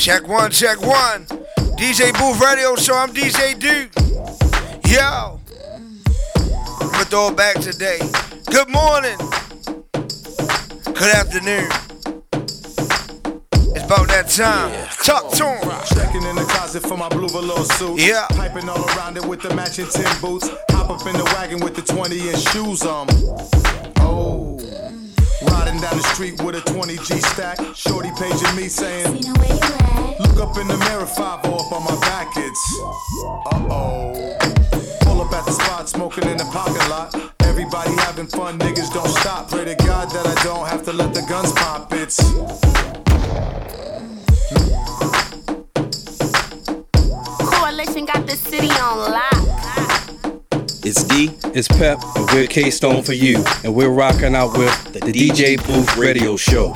Check one, check one. DJ Booth Radio Show, I'm DJ Duke. Yo. I'm gonna throw it back today. Good morning. Good afternoon. It's about that time. Yeah. Talk to him. Checking in the closet for my blue velour suit. Yeah. Piping all around it with the matching tin boots. Hop up in the wagon with the 20 inch shoes on. Oh. Riding down the street with a 20 G stack. Shorty paging me saying, Look up in the mirror, 5 up on my back. It's uh oh. Pull up at the spot, smoking in the parking lot. Everybody having fun, niggas don't stop. Pray to God that I don't have to let the guns pop. It's Coalition got the city on lock. It's D, it's Pep, and we're K Stone for you, and we're rocking out with the DJ Booth Radio Show.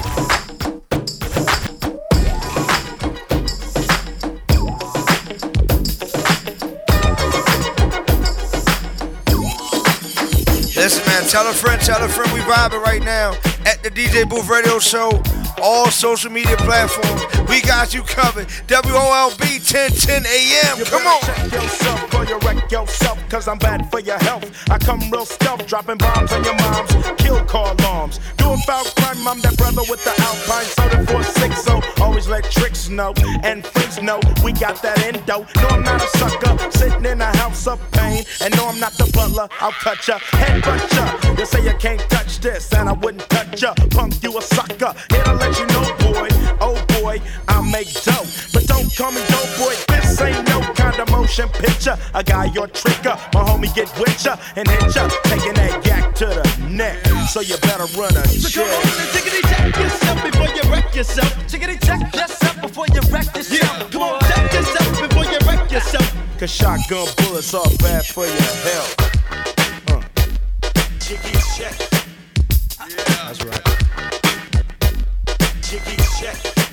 Tell a friend, tell a friend we vibing right now at the DJ Booth Radio Show. All social media platforms. We got you covered. WOLB 1010 AM. Come on. You wreck yourself, cause I'm bad for your health. I come real stealth, dropping bombs on your moms, kill car alarms. Doing foul crime, I'm that brother with the Alpine soda 460. Always let tricks know and friends know we got that endo. No, I'm not a sucker, sitting in a house of pain. And no, I'm not the butler, I'll cut ya, headbutt ya. You say you can't touch this, and I wouldn't touch ya. Punk, you a sucker. Here to let you know, boy, oh boy, I make dope, But don't call me dope boy, this ain't no motion picture. A guy, your tricker, my homie get with ya and hit ya, taking that yak to the neck. So you better run a So check. come on and tickety check yourself before you wreck yourself. Tickety check yourself before you wreck yourself. Yeah, come on, check yourself before you wreck yourself. Cause shotgun bullets are bad for your health. Uh. Check. Yeah. That's right. Jiggy check.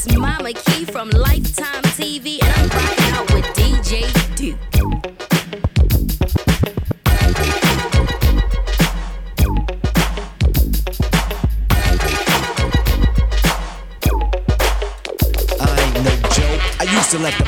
It's Mama Key from Lifetime TV, and I'm rocking out with DJ Duke. I used to let the.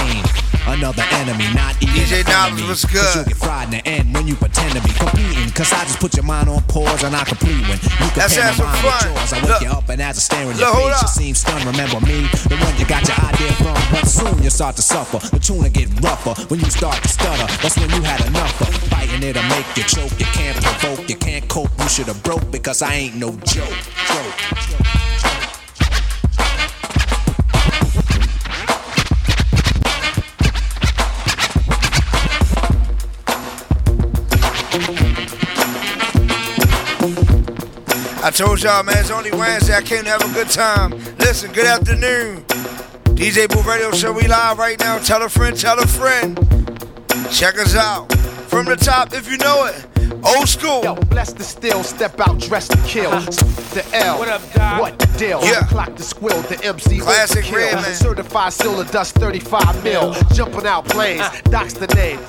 Another enemy, not even DJ an Knowledge, enemy. what's Cause good? you'll get fried in the end when you pretend to be competing. Cause I just put your mind on pause and I complete when you Let's compare have some fun. with yours. I wake Look. you up and as I stare in your Look, hold face, you seem stunned. Remember me, the one you got your idea from. But soon you start to suffer. The will get rougher when you start to stutter. That's when you had enough of fighting it'll make you choke. You can't provoke, you can't cope. You should have broke because I ain't no joke. joke. I told y'all, man, it's only Wednesday. I came to have a good time. Listen, good afternoon. DJ Booth Radio Show, we live right now. Tell a friend, tell a friend. Check us out. From the top, if you know it. Old school. Yo, bless the still, step out, dress to kill. The L. What up, Doc? What the deal? Yeah. Clock the squill, the MC Classic overkill. red, man. Certified silver dust 35 mil. Jumping out planes, doc's the name.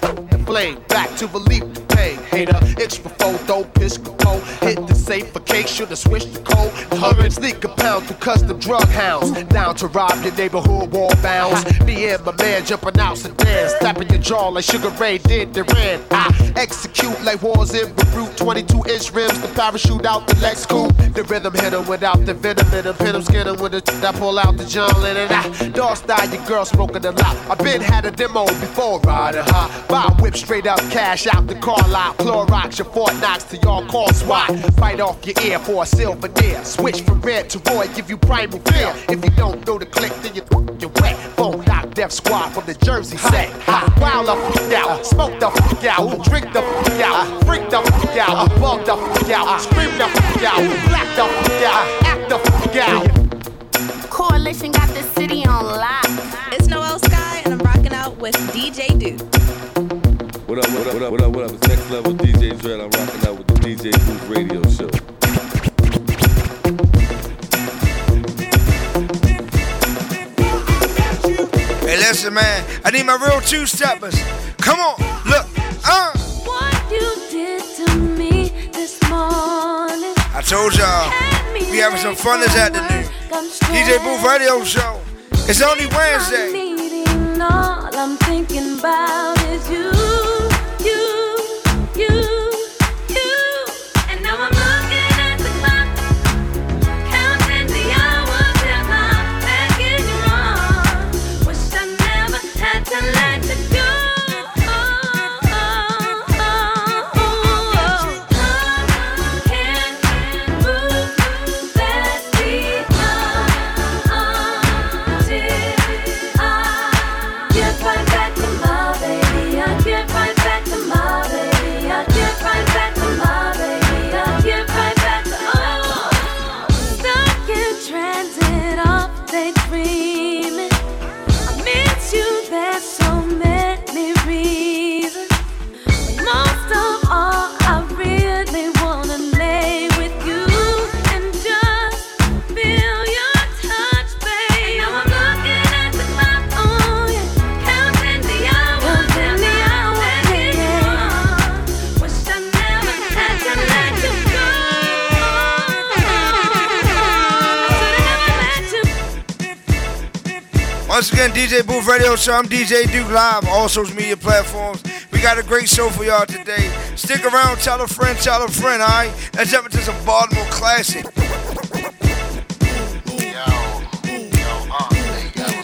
Back to believe the pain. Hater, itch before though, piss cold. Hit the safe for cake, should've switched the code. Hurry, sneak a pound through custom drug hounds. Down to rob your neighborhood wall bounds. Me and my man jumping out sedans. Tapping your jaw like Sugar Ray did Duran. I execute like wars in Beirut. 22 inch rims, the parachute out the Lex coupe. The rhythm hit him without the venom in him. Hit him, skin him with the that pull out the John Lennon. Ah, dog style, your girl smoking a lot. I been had a demo before riding high. Buy whip straight up, cash out the car lot. Clorox your Fort Knox to y'all call SWAT. Fight off your ear for a silver deer. Switch from red to Roy, give you primal fear. If you don't know the click, then you you're wet. Phone knock Def Squad from the Jersey set. Wild the fuck out, smoke the fuck out, drink the fuck out, freak the fuck out, bug the fuck out, scream the fuck out, black the fuck out, act the fuck out. Coalition got the city on lock. It's Noel Sky, and I'm rocking out with DJ Duke. What up, what up, what up, what up, what up? It's next level DJ Dread. I'm rocking out with the DJ Booth Radio Show. Hey, listen, man. I need my real two steppers. Come on, look. Uh. What you did to me this morning. I told y'all, we having some fun this afternoon. DJ Booth Radio Show. It's only Wednesday. I'm needing all I'm thinking about is you, you, again, DJ Booth Radio Show. I'm DJ Duke Live, all social media platforms. We got a great show for y'all today. Stick around, tell a friend, tell a friend, alright? Let's jump into some Baltimore classic.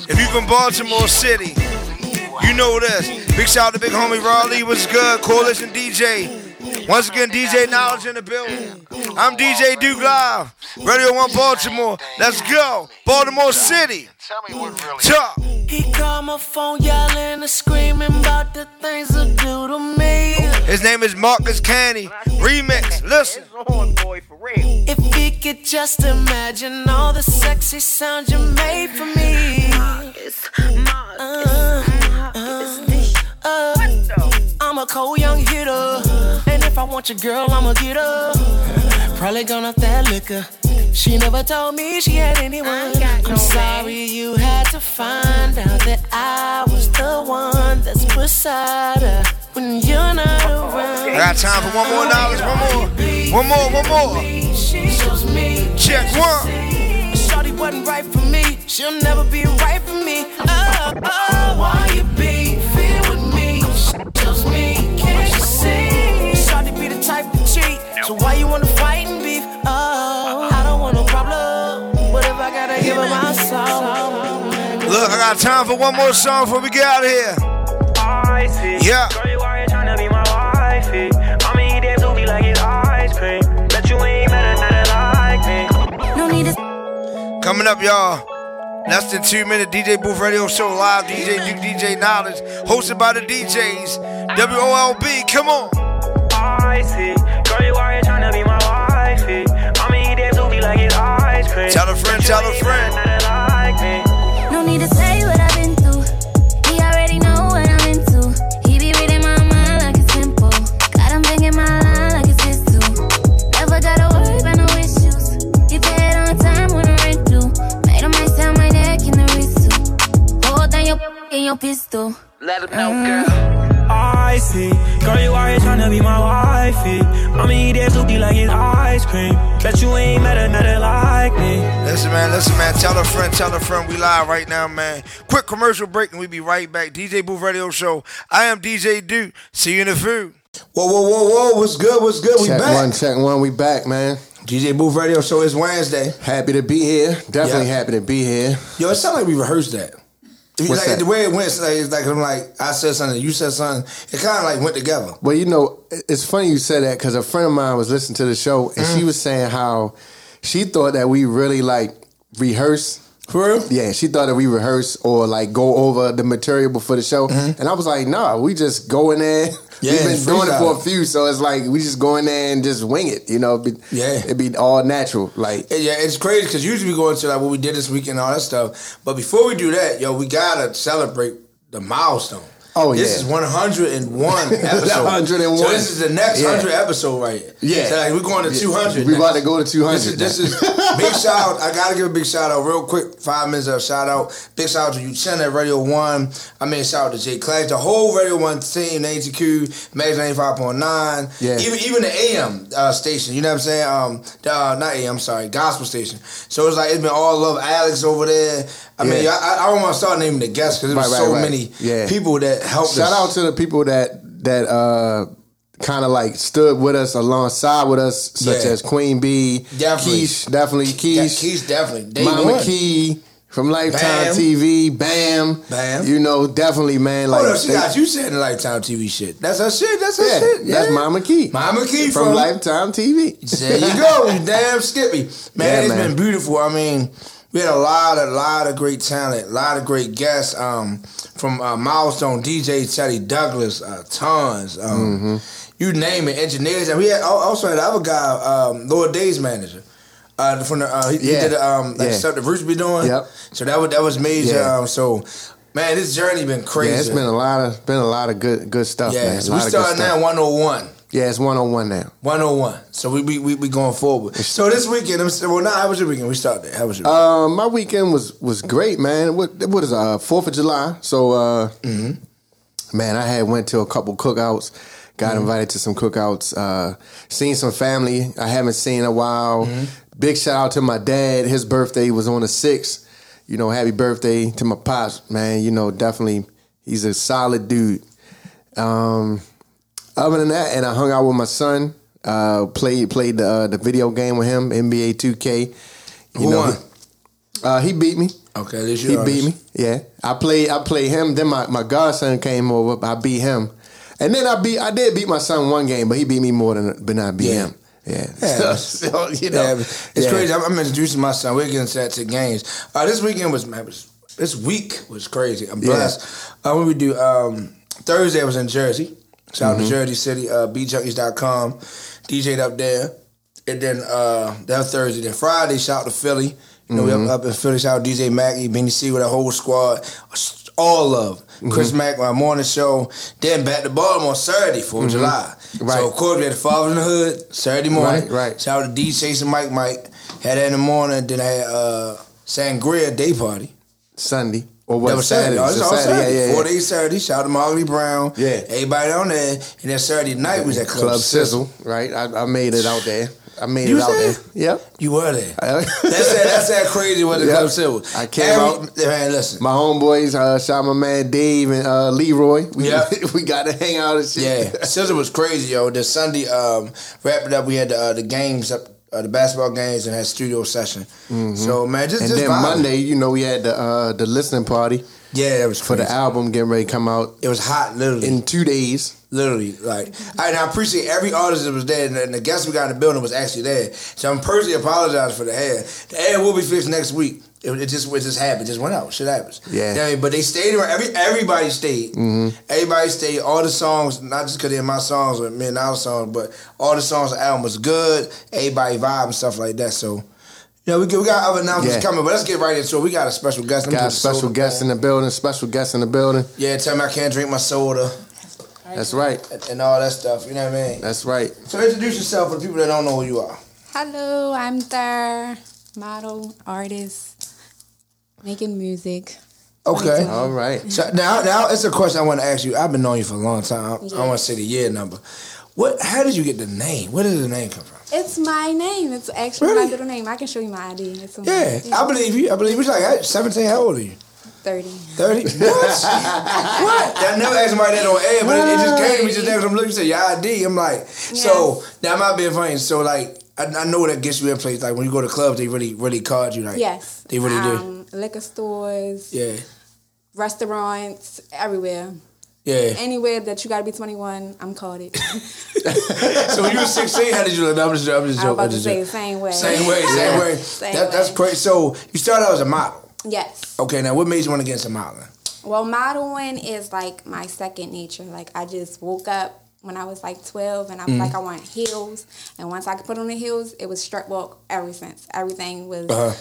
If you from Baltimore City, you know this. Big shout out to big homie Raleigh, what's good? Coalition DJ. Once again, DJ Knowledge in the building. I'm DJ Duke Live, Radio 1 Baltimore. Let's go. Baltimore City. Talk. He called my phone yelling and screaming about the things he'll do to me. His name is Marcus Canny. Remix. Listen. If he could just imagine all the sexy sounds you made for me. Uh, uh, uh, I'm a cold young hitter. And if I want your girl, I'ma get her. Probably gonna that liquor. She never told me she had anyone. I'm sorry you had to find out that I was the one that's beside her when you're not around. I got time for one more dollars. One more. One more. One more. She shows me. Check one. Shorty wasn't right for me. She'll never be right for me. Oh, oh, why you beefing with me? She shows me. Can't you see? Shorty be the type to cheat. So why you wanna Look, I got time for one more song before we get out of here. Yeah. Girl, you are trying to be my. I'ma eat that like it's ice cream. Bet you ain't better, nothing like me. No need to. Coming up, y'all. Less than two minutes, DJ Booth Radio Show live, DJ DJ Knowledge, hosted by the DJs. WOLB, come on. I see. Girl, you are trying to be my. I'ma eat that like it's ice cream. Tell a friend, tell a friend. Need to say what I've been through. He already know what I'm into. He be reading my mind like it's simple. Got him thinking my line like it's his too. Never gotta worry about no issues. He paid on time when I rent due. Made him ice out my neck in the wrist too. Hold down your in your pistol. Let him know, girl. I see. Girl, you are trying to be my wifey. I'ma eat that booty like it's ice cream. Bet you ain't met another like me. Listen, man, listen, man. Tell a friend, tell a friend. We live right now, man. Quick commercial break and we be right back. DJ Booth Radio Show. I am DJ Duke. See you in the food. Whoa, whoa, whoa, whoa. What's good? What's good? We check back. one, check one. We back, man. DJ Booth Radio Show is Wednesday. Happy to be here. Definitely Yeah. happy to be here. Yo, it sounded like we rehearsed that. What's like, that? The way it went, it's like, it's like I'm like I said something, you said something. It kind of like went together. Well, you know, it's funny you said that because a friend of mine was listening to the show and Mm. she was saying how she thought that we really like rehearse For real? Yeah, she thought that we rehearse or like go over the material before the show, and I was like, no, we just go in there. Mm-hmm. Yeah, We've been doing it for a few, so it's like we just go in there and just wing it. You know, It'd be, Yeah. it'd be all natural. Like Yeah, it's crazy because usually we go into like what we did this weekend and all that stuff. But before we do that, yo, we gotta celebrate the milestone. Oh, this yeah. This is 101 episode. 101. So this is the next Yeah. 100 episode right here. Yeah. So like, we're going to Yeah. 200. We now. about to go to 200 This is, this is big shout out. I gotta give a big shout out real quick. Five minutes of shout out. Big shout out to you, Chen at Radio One. I mean, shout out to Jay Clash, the whole Radio One team, the ATQ, Magic 95.9. Yeah. Even even the AM uh, station. You know what I'm saying? Um, the, uh, not AM. Sorry, gospel station. So it's like it's been all love. Alex over there. I mean, Yeah. I, I don't want to start naming the guests because there's Right, right, so right. many Yeah. people that helped Shout us. out to the people that that uh kind of like stood with us alongside with us, such Yeah. as Queen B, Definitely. Keish, definitely Yeah, Keish, definitely. Day Mama one. Key from Lifetime Bam. TV, Bam, Bam. You know, definitely, man. Like Hold up, she they- got you saying Lifetime TV shit. That's her shit. That's her yeah, shit. Yeah. that's Mama Key, Mama Key from, from- Lifetime TV. There you go, you damn Skippy. Man, Yeah, it's man. been beautiful. I mean, we had a lot, a lot of great talent, a lot of great guests. Um, from uh, Milestone, DJ Teddy Douglas, uh, tons. Um, Mm-hmm. You name it, engineers, and we had also had the other guy, um, Lord Day's manager. Uh, from the uh, he, he did um, like Yeah. stuff the Roots be doing. Yep. So that was that was major. Yeah. Um, so man, this journey been crazy. Yeah, it's been a lot of been a lot of good good stuff, Yeah, man. So we lot of good starting stuff. Now 101. Yeah, it's one on one now. 101. So we we, we, we going forward. So this weekend, I'm- well, now how was your weekend? We started there. How was your weekend? Uh, my weekend was was great, man. What what is uh Fourth of July? So uh, man, I had went to a couple cookouts. Got invited to some cookouts. Uh, seen some family I haven't seen in a while. Big shout out to my dad. His birthday was on the sixth. You know, happy birthday to my pops, man. You know, definitely he's a solid dude. Um, other than that, and I hung out with my son. Uh, played played the uh, the video game with him, NBA 2K. You Who know, won? he- uh, he beat me. Okay, this He beat me. Yeah, I played. I played him. Then my, my godson came over. I beat him, and then I beat. I did beat my son one game, but he beat me more than but I beat Yeah. him. Yeah. Yeah, So, you know, yeah, it's yeah. crazy. I'm, I'm introducing my son. We're getting set to games. Uh, this weekend was, man, was this week was crazy. I'm blessed. Uh, when we do um, Thursday, I was in Jersey. Shout out Mhm. to Jersey City, uh, beatjunkies.com. DJ'd up there. And then uh, that was Thursday. Then Friday, shout out to Philly. You know, we Mhm. up, up in Philly. Shout out DJ Mackie, Benny C with a whole squad. All love. Chris Mhm. Mack, my morning show. Then back to Baltimore Saturday, 4th of Mhm. July. Right. So, of course, we had the Father in the Hood Saturday morning. Right, right. Shout out to D and Mike Mike. Had that in the morning. Then I had uh, Sangria Day Party. Sunday or what? That was Saturday. Oh, It's it's Saturday. Yeah, yeah, Four yeah. days Saturday. Shout out to Marley Brown. Yeah. Everybody on there. And then Saturday night was at Club, Club Sizzle. Sizzle, right? I, I made it out there. I made You it out there. Yep. You were there. that's that, that's that crazy what the Yep. Club Sizzle. I came Every- out- Man, listen. My homeboys, uh, shout out my man Dave and uh, Leroy. We, Yeah. we got to hang out and shit. Yeah, Sizzle was crazy, yo. This Sunday, um, wrapped up. We had the, uh, the games up, uh, the basketball games, and had studio session. Mhm. So man, just and just then. Monday, you know, we had the uh, the listening party yeah, it was for the album getting ready to come out It was hot, literally. in two days. Literally, like, I, and I appreciate every artist that was there, and the, and the guests we got in the building was actually there. So I'm personally apologize for the hair. The hair will be fixed next week. It, it just it just happened, it just went out. Shit happens. Yeah. You know I mean? but they stayed around. Every everybody stayed. hmm Everybody stayed. All the songs, not just because they're my songs or me and our songs, but all the songs. The album was good. Everybody vibe and stuff like that. So. Yeah, we, we got other announcements Yeah. coming, but let's get right into it. We got a special guest. Let Got a special soda guest in the building. Special guest in the building. Yeah, tell me I can't drink my soda That's right. and, and all that stuff. You know what I mean? That's right. So introduce yourself for the people that don't know who you are. Hello, I'm Ther, model, artist, making music. Okay. All right. So now, now it's a question I want to ask you. I've been knowing you for a long time. I, I want to say the year number. What? How did you get the name? Where did the name come from? It's my name. It's actually Really? my little name. I can show you my ID. It's on Yeah, I believe you. I believe you. It's like seventeen. How old are you? 30. Thirty. What? what? I never asked somebody that on air, but it, it just came. to me just next. I'm looking. Said your ID. I'm like, so that might be funny. So like, I, I know that gets you in place. Like when you go to clubs, they really, really card you. Like, Yes. they really do. Um, Liquor stores, Yeah, restaurants, everywhere. yeah. Anywhere that you gotta be 21, I'm called it. so when you were 16, how did you look? I'm just, I'm just I'm joking. about I'm to just say the same way. Same way, same way. Same that, That's crazy. So you started out as a model. Yes. Okay, now what made you want to get into modeling? Well, modeling is like my second nature. Like I just woke up when I was like 12 and I was Mhm. like, I want heels. And once I could put on the heels, it was strut walk ever since. Everything was Uh-huh.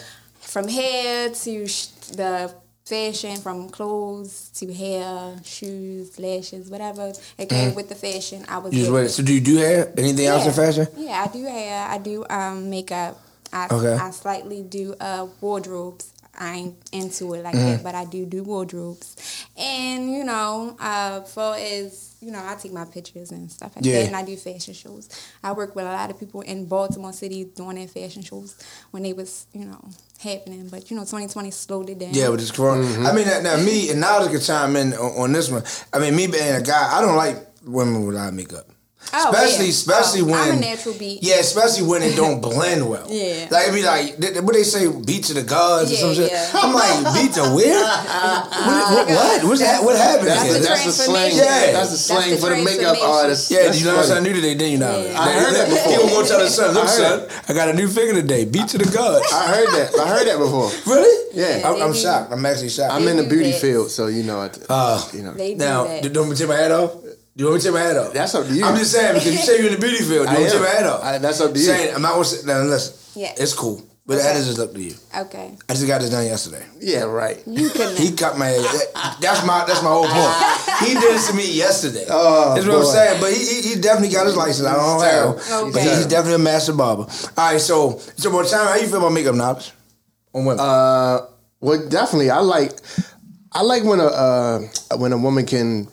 From hair to sh- the fashion, from clothes to hair, shoes, lashes, whatever. It came Mhm. with the fashion. I was You just So do you do hair? Anything else in fashion? Yeah, I do hair. I do um, makeup. I, Okay. I slightly do uh, wardrobes. I ain't into it like Mhm. that, but I do do wardrobes. And you know, uh, for as you know, I take my pictures and stuff like Yeah. that, and I do fashion shows. I work with a lot of people in Baltimore City doing their fashion shows when they was you know happening. But you know, 2020 slowed it down. Yeah, with this corona. Mm-hmm. I mean, now, now me and Nolly can chime in on, on this one. I mean, me being a guy, I don't like women without makeup. Oh, especially, yeah. especially Oh, when I'm a natural beat. Yeah, especially when it don't blend well. Yeah. like it be like th- what they say, beat to the gods Yeah, some shit. yeah. I'm like, beat to where? what, what, what? What's that? What happened? That's here? a- that's a slang- Yeah, that's a slang That's the for the makeup artist. Yeah, That's you learn funny. something new today, didn't you? Now I heard that before. He was gonna tell his son, look, I heard son, I got a new figure today. Beat to the gods. I heard that. I heard that before. Really? Yeah. I'm, I'm shocked. I'm actually shocked. I'm in the beauty field, so you know. it- Uh, you know. now, do you want me to take my hat off? Do you want me to take my hat off? That's up to you. I'm just saying because you say you're in the beauty field. Do you want me to am. take my hat off? I- that's up to you. Saying, I'm not gonna say, now listen. Yeah. It's cool, but that is just up to you. Okay. I just got this done yesterday. Yeah, right. You can. He cut my hair. That- That's my that's my whole point. He did this to me yesterday. Oh, that's what I'm saying. But he, he, he definitely got his license. I don't have, terrible. but Okay. he's definitely a master barber. All right, so so by the time how you feel about makeup knowledge on women? Uh, well, definitely. I like. I like when a uh, when a woman can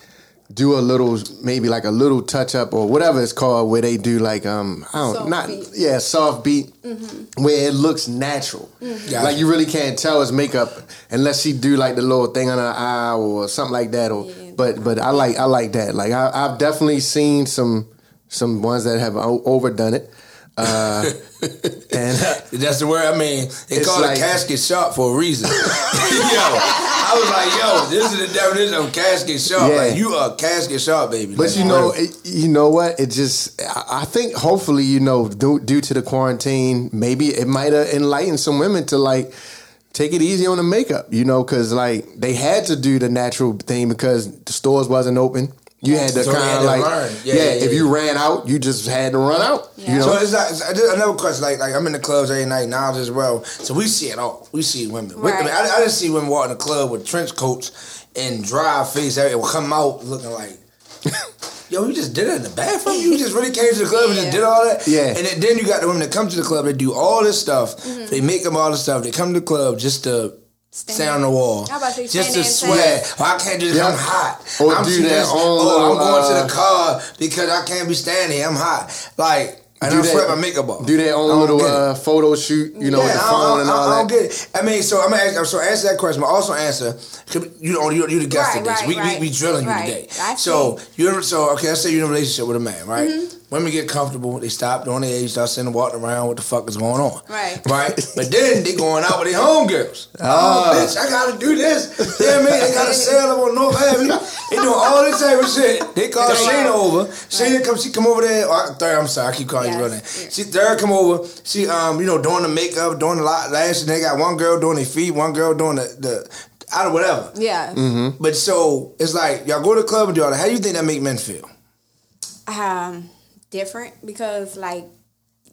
do a little, maybe like a little touch up or whatever it's called, where they do like um, I don't Soft not beat. yeah soft beat, Mm-hmm. where it looks natural. Mhm. Like you really can't tell it's makeup unless she do like the little thing on her eye or something like that. Or but but I like I like that. Like I, I've definitely seen some some ones that have overdone it. Uh, and That's the word. I mean, they call like- it casket shop for a reason. yo, I was like, yo, this is the definition of casket sharp. Yeah. Like, you are casket shop, baby. But Like, you know, it, you know what? It just, I I think, hopefully, you know, due, due to the quarantine, maybe it might have enlightened some women to like take it easy on the makeup, you know, because like they had to do the natural thing because the stores wasn't open. You had to So kind of like, learn. yeah, Yeah, yeah, if you ran out, you just had to run out. You know, So it's like, it's just another question. Like, like I'm in the clubs every night now as well. So we see it all. We see women. We- I, mean, I, I didn't see women walk in the club with trench coats and dry face. It will come out looking like, yo, you just did it in the bathroom. You just really came to the club and just did all that. Yeah. And then, then you got the women that come to the club. They do all this stuff. Mm-hmm. They make them all this stuff. They come to the club just to. Stand on the wall, How about they just to there sweat. Oh, I can't do this. Yeah. I'm hot. Or I'm do too their Oh, I'm little, going to uh, the car because I can't be standing. I'm hot. Like, and Do I that- sweat my makeup off. do their I own little uh, photo shoot, you know, with the I don't- phone and I all don't, I don't that. get it. I mean, so I'm gonna ask, so answer that question, but also answer. You know, you you the guest Right, of this. right, we, right. we we drilling Right. you today. I So you're so okay. Let's say you're in a relationship with a man, right? Mm-hmm. Women get comfortable. They stop doing their age, start sitting and walking around. What the fuck is going on? Right. Right. but then they going out with their homegirls. Oh, Ah. bitch, I gotta do this. You know what They got a sale up on North Avenue. They doing all this type of shit. They call Shayna over. Shayna come, she come over there. Or, third, I'm sorry, I keep calling you real name. She third come over. She um, you know, doing the makeup, doing the la- lashes. They got one girl doing their feet, one girl doing the the out of whatever. Yeah. Mm-hmm. But so it's like y'all go to the club and do all that. How do you think that make men feel? um different because like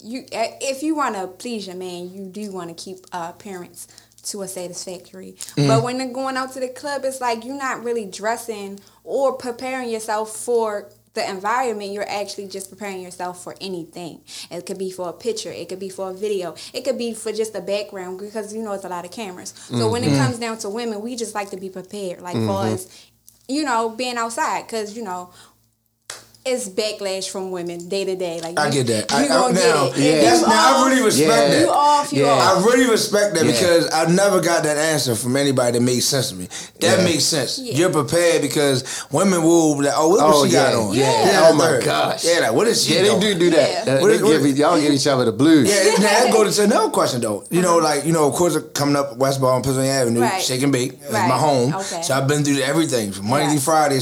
you eh, if you want to please your man you do want to keep uh appearance to a satisfactory. Mhm. but when they're going out to the club it's like you're not really dressing or preparing yourself for the environment. You're actually just preparing yourself for anything. It could be for a picture. It could be for a video. It could be for just a background because you know it's a lot of cameras. So when it Mm-hmm. Comes down to women we just like to be prepared. Like for Mhm. us you know being outside because you know it's backlash from women day to day. Like I you- get that. You I, I, gonna now, get it. If that's, you now I really respect Yeah. that. You off, you Yeah. off. I really respect that Yeah. because I never got that answer from anybody that made sense to me. That Yeah. makes sense. Yeah. You're prepared because women will be like, oh, what Oh, she got on? Yeah. Oh, my gosh. Yeah, like, what is she Yeah, they doing? do do that. Yeah. Uh, What they what give, y'all give each other the blues. Yeah, now that go to another question though. You know, like you know, of course, coming up Westball and Pennsylvania Avenue, Right. Shake and Bake is Right. my home. Okay. So I've been through everything from Monday Yeah. through Friday,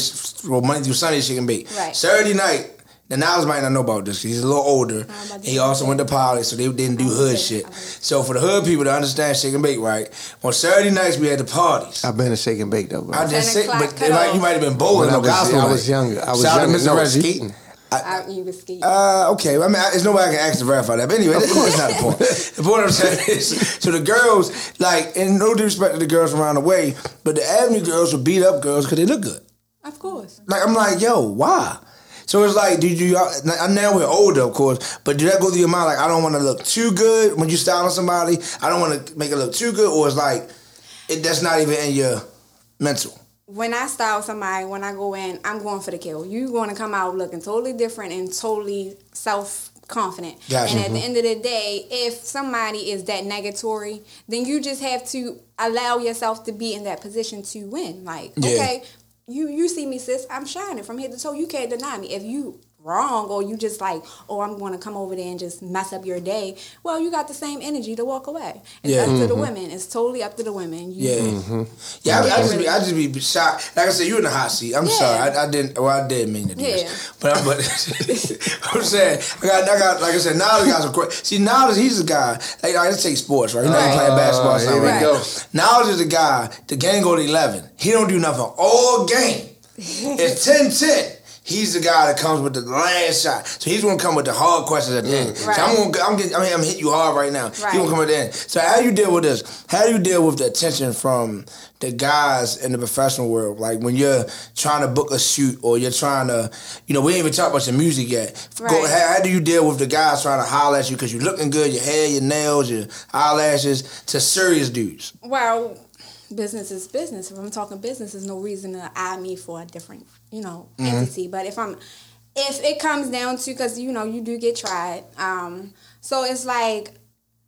well, Monday through Sunday, Shake and Bake. Right. Saturday night, Now Niles might not know about this. He's a little older. He also went to poly, so they didn't do hood shit. So for the hood people to understand shake and bake, right? On Saturday nights we had the parties. I've been a shake and bake though. Bro. I just say, but it might, you might have been bowling When I was- gospel. I was younger. I was Shout out younger. to Mr. No, Reggie. skating. I, you was ski. Uh, okay. I mean, I- there's nobody I can ask to verify that. But anyway, Of that's course. not the point. The point I'm saying is, so the girls, like, and no disrespect to the girls around the way, but the Avenue girls would beat up girls because they look good. Of course. Like, I'm like, yo, why? So it's like, did you? Now now we're older, of course, but did that go through your mind? Like, I don't want to look too good when you styling somebody. I don't want to make it look too good, or it's like, it, that's not even in your mental. When I style somebody, when I go in, I'm going for the kill. You're going to come out looking totally different and totally self confident. Gotcha. And at the Mhm. end of the day, if somebody is that negatory, then you just have to allow yourself to be in that position to win. Like, Yeah. okay, you you see me, sis, I'm shining from head to toe. You can't deny me. If you wrong or you just like, oh, I'm going to come over there and just mess up your day. Well, you got the same energy to walk away. It's Yeah. up to the Mhm. women. It's totally up to the women. You, Yeah, yeah. I, I just be, I just be shocked. Like I said, you in the hot seat. I'm Yeah. sorry. I, I didn't. Well, I did mean to do Yeah. this, but I'm, but I'm saying I got, I got. Like I said, now the guys crazy. See, now he's a guy. Like, right, let's take sports, right? He's not even playing basketball. or here something we right go. now. Is the guy. The game go to eleven. He don't do nothing all game. It's 10-10. He's the guy that comes with the last shot. So he's gonna come with the hard questions at the end. So I'm gonna I'm getting I mean I'm hitting you hard right now. Right. He gonna come at the end. So how you deal with this? How do you deal with the attention from the guys in the professional world? Like when you're trying to book a shoot or you're trying to, you know, we ain't even talk about your music yet. Go, Right. how, how do you deal with the guys trying to holler at you because you're looking good, your hair, your nails, your eyelashes, to serious dudes? Well, business is business. If I'm talking business, there's no reason to eye me for a different, you know, Mhm. entity. But if I'm, if it comes down to, because you know, you do get tried. Um, so it's like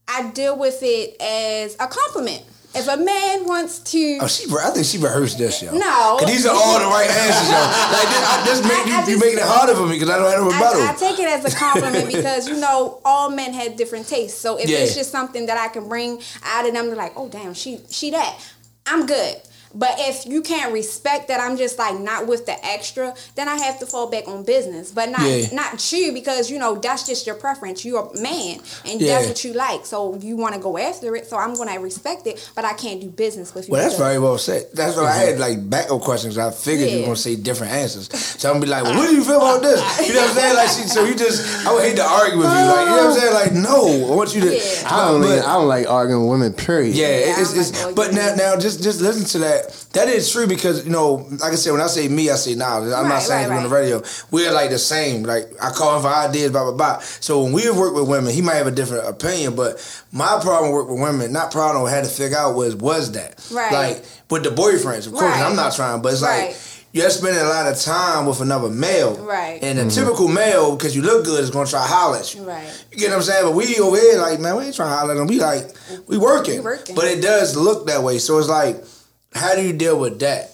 I deal with it as a compliment. If a man wants to, Oh, she. I think she rehearsed this, yo. No. Cause these are all the right answers, yo. Like this, I, this make you, you making it harder for me because I don't have a rebuttal. I, I take it as a compliment because you know all men have different tastes. So if Yeah. it's just something that I can bring out of them, they're like, oh damn, she she that, I'm good. But if you can't respect that, I'm just like not with the extra. Then I have to fall back on business, but not Yeah. not you because you know that's just your preference. You're a man, and Yeah. that's what you like. So you want to go after it. So I'm gonna respect it, but I can't do business with you. Well, that's very well said. That's what I had like backup questions. I figured you were Yeah. gonna say different answers, so I'm gonna be like, well, "What do you feel about this?" You know what I'm saying? Like, she, so you just, I would hate to argue with you. Like, you know what I'm saying? Like, no, I want you to. I don't, but- like, I don't like arguing with women. Period. Yeah, it- it's, it's but now now just just listen to that. That is true because you know, like I said, when I say me, I say now. I'm not saying right, it on the radio. We're like the same. Like I call him for ideas, blah blah blah. So when we work with women, he might have a different opinion, but my problem work with women, not problem I had to figure out was was that Right. like with the boyfriends. Of course, Right. I'm not trying, but it's Right. like. You're spending a lot of time with another male. Right. And a mm-hmm. typical male, because you look good, is gonna try to holler at you. Right. You get what I'm saying? But we over here, like, man, we ain't trying to holler at them. We like, we working. We working. But it does look that way. So it's like, how do you deal with that?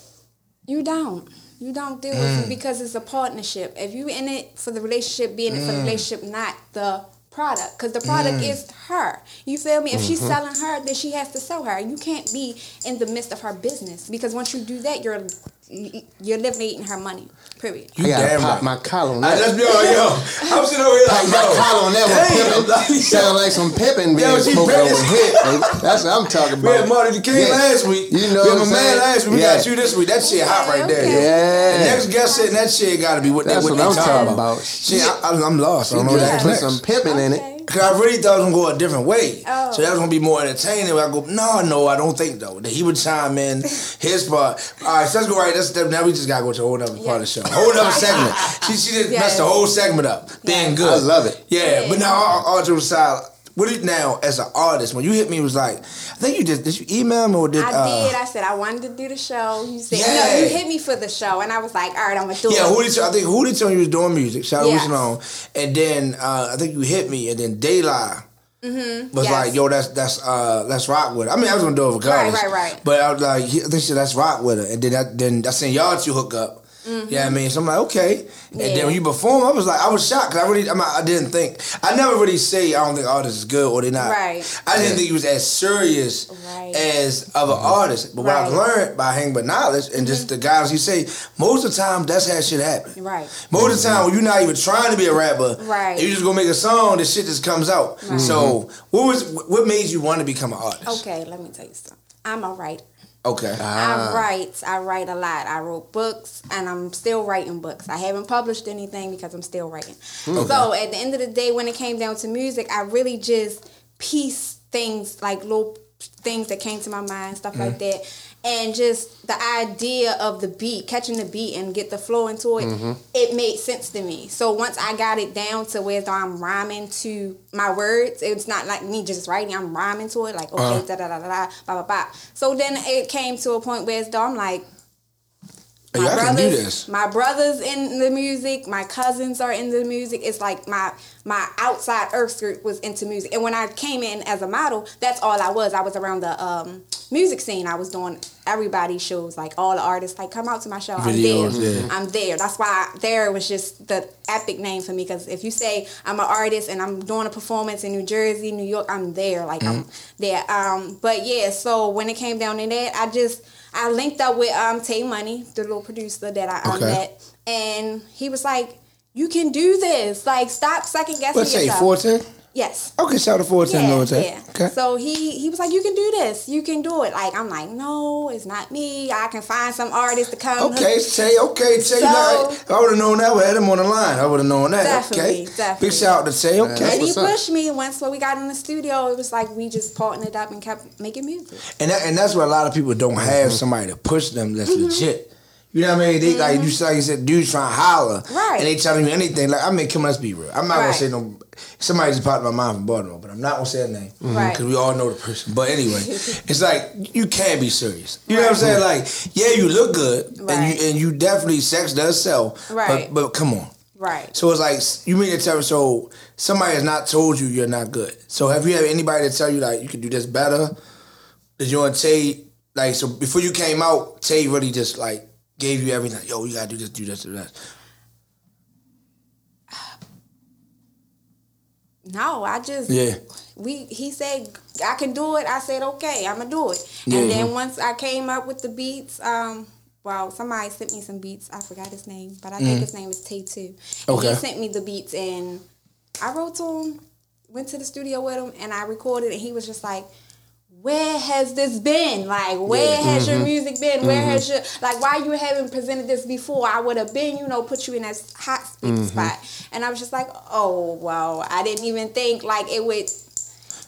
You don't. You don't deal with Mm. it because it's a partnership. If you in it for the relationship, be in it for the Mm. relationship, not the product. Because the product Mm. is her. You feel me? If she's Mhm. selling her, then she has to sell her. You can't be in the midst of her business because once you do that, you're you're eliminating her money. Period. I gotta damn pop right. my collar on that. let's be all yo. I'm sitting over here Pop like, my yo, collar on that one, like, pimpin'. Sound like some pimping being Yo, she spoken over hit. That's what I'm talking about. We about. had Marty the King Yeah. last week. You know we what had I'm my man last week. We Yeah. got you this week. That shit hot right there. Yeah. The next guest sitting that shit got to be what That's they, what what they I'm talking talking about. about. Shit, I, I, I'm lost. I don't know what just that put some pimping in it. Cause I really thought it was gonna go a different way. Oh. So that was gonna be more entertaining. I go, no, no, I don't think though. That he would chime in his part. All right, so let's go right. Let's now we just gotta go to a whole other part of the show. Whole other segment. She she just messed the whole segment up. Being good. I love it. Yeah, but now all, all jokes aside, what did now as an artist when you hit me it was like, I think you just did you email me or did I uh, did. I said I wanted to do the show. You said Yeah. no. You hit me for the show, and I was like, all right, I'm gonna do Yeah, it. Yeah, who did you, I think who did tell you was doing music? Shout out Yes. On. And then uh, I think you hit me and then Daylight Mm-hmm. was yes. like, yo, that's that's uh let's rock with her. I mean I was gonna do it regardless. Right, right, right. But I was like, think she let's rock with her. And then I then I seen y'all two hook up. Mhm. Yeah, I mean, so I'm like, okay. And Yeah. then when you perform, I was like, I was shocked because I really, I'm I didn't think, I never really say I don't think artists is good or they're not. Right. I didn't think he was as serious as other artists. But what I've Mm-hmm. learned by hanging with knowledge and just the guys you say, most of the time that's how shit happen. Right. Most of the time when you're not even trying to be a rapper, Right. and you just gonna make a song, the shit just comes out. Right. So what was what made you want to become an artist? Okay, let me tell you something. I'm a writer. Okay. I write. I write a lot. I wrote books, and I'm still writing books. I haven't published anything because I'm still writing. Okay. So at the end of the day, when it came down to music, I really just piece things like little things that came to my mind, stuff like Mhm. that, and just the idea of the beat, catching the beat and get the flow into it. Mhm. It made sense to me. So once I got it down to where I'm rhyming to my words, it's not like me just writing. I'm rhyming to it, like okay, Uh-huh. da da da da blah blah blah. So then it came to a point where it's though I'm like, my I can do brothers, my brothers in the music, my cousins are in the music. It's like my my outside earth skirt was into music. And when I came in as a model, that's all I was. I was around the um, music scene. I was doing everybody's shows, like all the artists, like come out to my show. Videos, I'm there. yeah. I'm there. That's why there was just the epic name for me. Because if you say I'm an artist and I'm doing a performance in New Jersey, New York, I'm there. Like I'm there. Um, but yeah, so when it came down to that, I just I linked up with um Tay Money, the little producer that I um, Okay. met, and he was like, "You can do this. Like, stop second guessing Let's say yourself." 14. Yes. Okay, shout out to 14 Yeah, military. yeah. Okay. So he he was like, "You can do this. You can do it." Like I'm like, "No, it's not me. I can find some artist to come." Okay, Tay, okay, Tay. So- now, I would have known that, we had him on the line. I would have known that. Definitely, okay. definitely. Big shout out to Tay. Okay. and he pushed me. Once when we got in the studio, it was like we just partnered up and kept making music. And that, and that's what a lot of people don't have somebody to push them that's mm-hmm. legit. You know what I mean? They like you mm-hmm. like you said, dudes trying to holler, Right. And they telling you anything. Like I mean, come on, let's be real. I'm not Right. gonna say no. Somebody just popped in my mind from Baltimore, but I'm not gonna say a name mm-hmm. Right. because we all know the person. But anyway, it's like you can't be serious. You know what I'm saying? Like, yeah, you look good, and you and you definitely sex does sell. Right. But but come on. Right. So it's like you mean to tell me so somebody has not told you you're not good. So have you had anybody to tell you like you could do this better? Did you and Tay like so before you came out, Tay really just like gave you everything. Yo, you gotta do this, do this, do that. No, I just Yeah. we he said I can do it. I said okay, I'm gonna do it. And then once I came up with the beats, um, well, somebody sent me some beats. I forgot his name, but I think Mhm. his name is Tay Two. Okay. He sent me the beats, and I wrote to him. Went to the studio with him, and I recorded. And he was just like, "Where has this been? Like, where Yeah. has your Mhm. music been? Where Mhm. has your like? Why you haven't presented this before? I would have been, you know, put you in that hot Mm-hmm. Mhm. spot." And I was just like, "Oh, wow! I didn't even think like it would."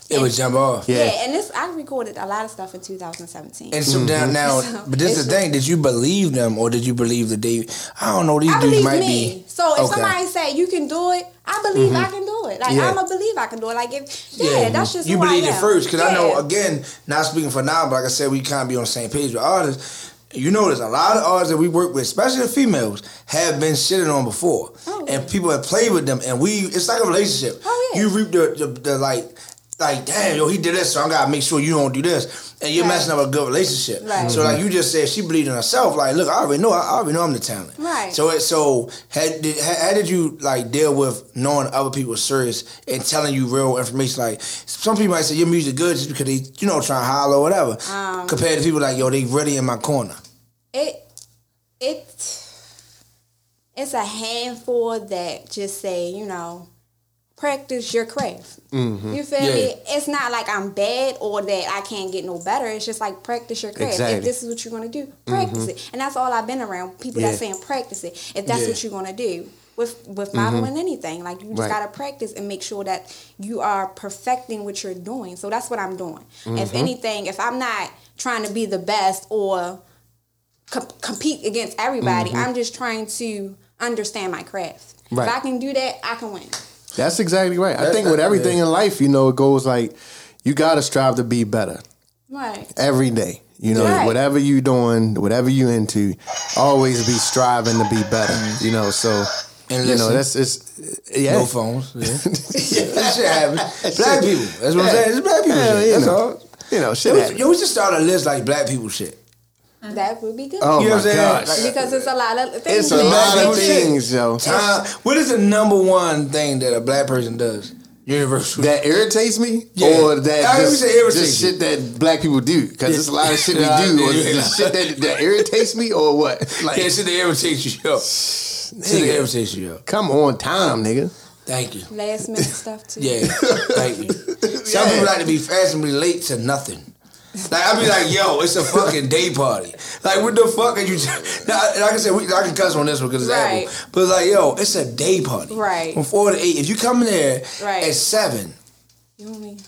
It would jump off. Yeah, and this I recorded a lot of stuff in 2017. And so now, now, So, but this is the thing. Did you believe them, or did you believe that they? I don't know. These I dudes believe might me. be. So if Okay. somebody say you can do it, I believe Mhm. I can do it. Like Yeah. I'm a believe I can do it. Like if yeah, that's just you who believe I it first because I know again, not speaking for now, but like I said, we can't be on the same page with artists. You know, there's a lot of artists that we work with, especially the females, have been shitted on before, Oh, and people have played with them, and we. It's like a relationship. Oh, yeah. You reap the, the, the like. Like damn, yo, he did this, so I gotta make sure you don't do this, and you're Right. messing up a good relationship. Right. So like you just said, she believed in herself. Like, look, I already know, I already know I'm the talent. Right. So it so had did, how, how did you like deal with knowing other people serious and telling you real information? Like some people might say your music good just because they you know trying to holler or whatever. Um, compared to people like yo, they really in my corner. it it it's a handful that just say you know practice your craft. Mm-hmm. You feel me? It's not like I'm bad or that I can't get no better. It's just like practice your craft. If this is what you're gonna do, practice Mhm. it. And that's all I've been around. People Yeah. that saying practice it. If that's Yeah. what you're gonna do. With with modeling anything. Like you just Right. gotta practice and make sure that you are perfecting what you're doing. So that's what I'm doing. If Mhm. anything, if I'm not trying to be the best or com- compete against everybody. Mhm. I'm just trying to understand my craft. Right. If I can do that, I can win. That's exactly right. I That- think with everything yeah. in life, you know, it goes like you got to strive to be better Right. every day. You know, Right. whatever you doing, whatever you into, always be striving to be better. Mm. You know, so And you know that's it's yeah. No phones. Yeah. that shit happens. Black people. That's what I'm saying. It's black people Yeah, shit. you That's know. all. You know, shit Yo, happens. yo, we should start a list like black people shit. That would be good. Oh, You know my what I'm saying? gosh. because it's a lot of things. It's a that- lot of Shit. things, yo. Time. What is the number one thing that a black person does? Universal. That irritates me, Yeah. or that I just, say irritates just shit that black people do, because it's a lot of shit we do. Or yeah, is it yeah. shit that, that irritates me, or what? Like, yeah, shit that irritates you, yo. Shit that irritates you, yo. come on, time, nigga. Thank you. Last minute stuff too. Yeah, thank you. Some Yeah. people like to be fashionably late to nothing. Like I be like, yo, it's a fucking day party. Like what the fuck are you? Now, like I said, we, I can cuss on this one because it's Right. Apple. But it's like, yo, it's a day party. Right. From four to eight. If you come in there Right. at seven, You know what I mean?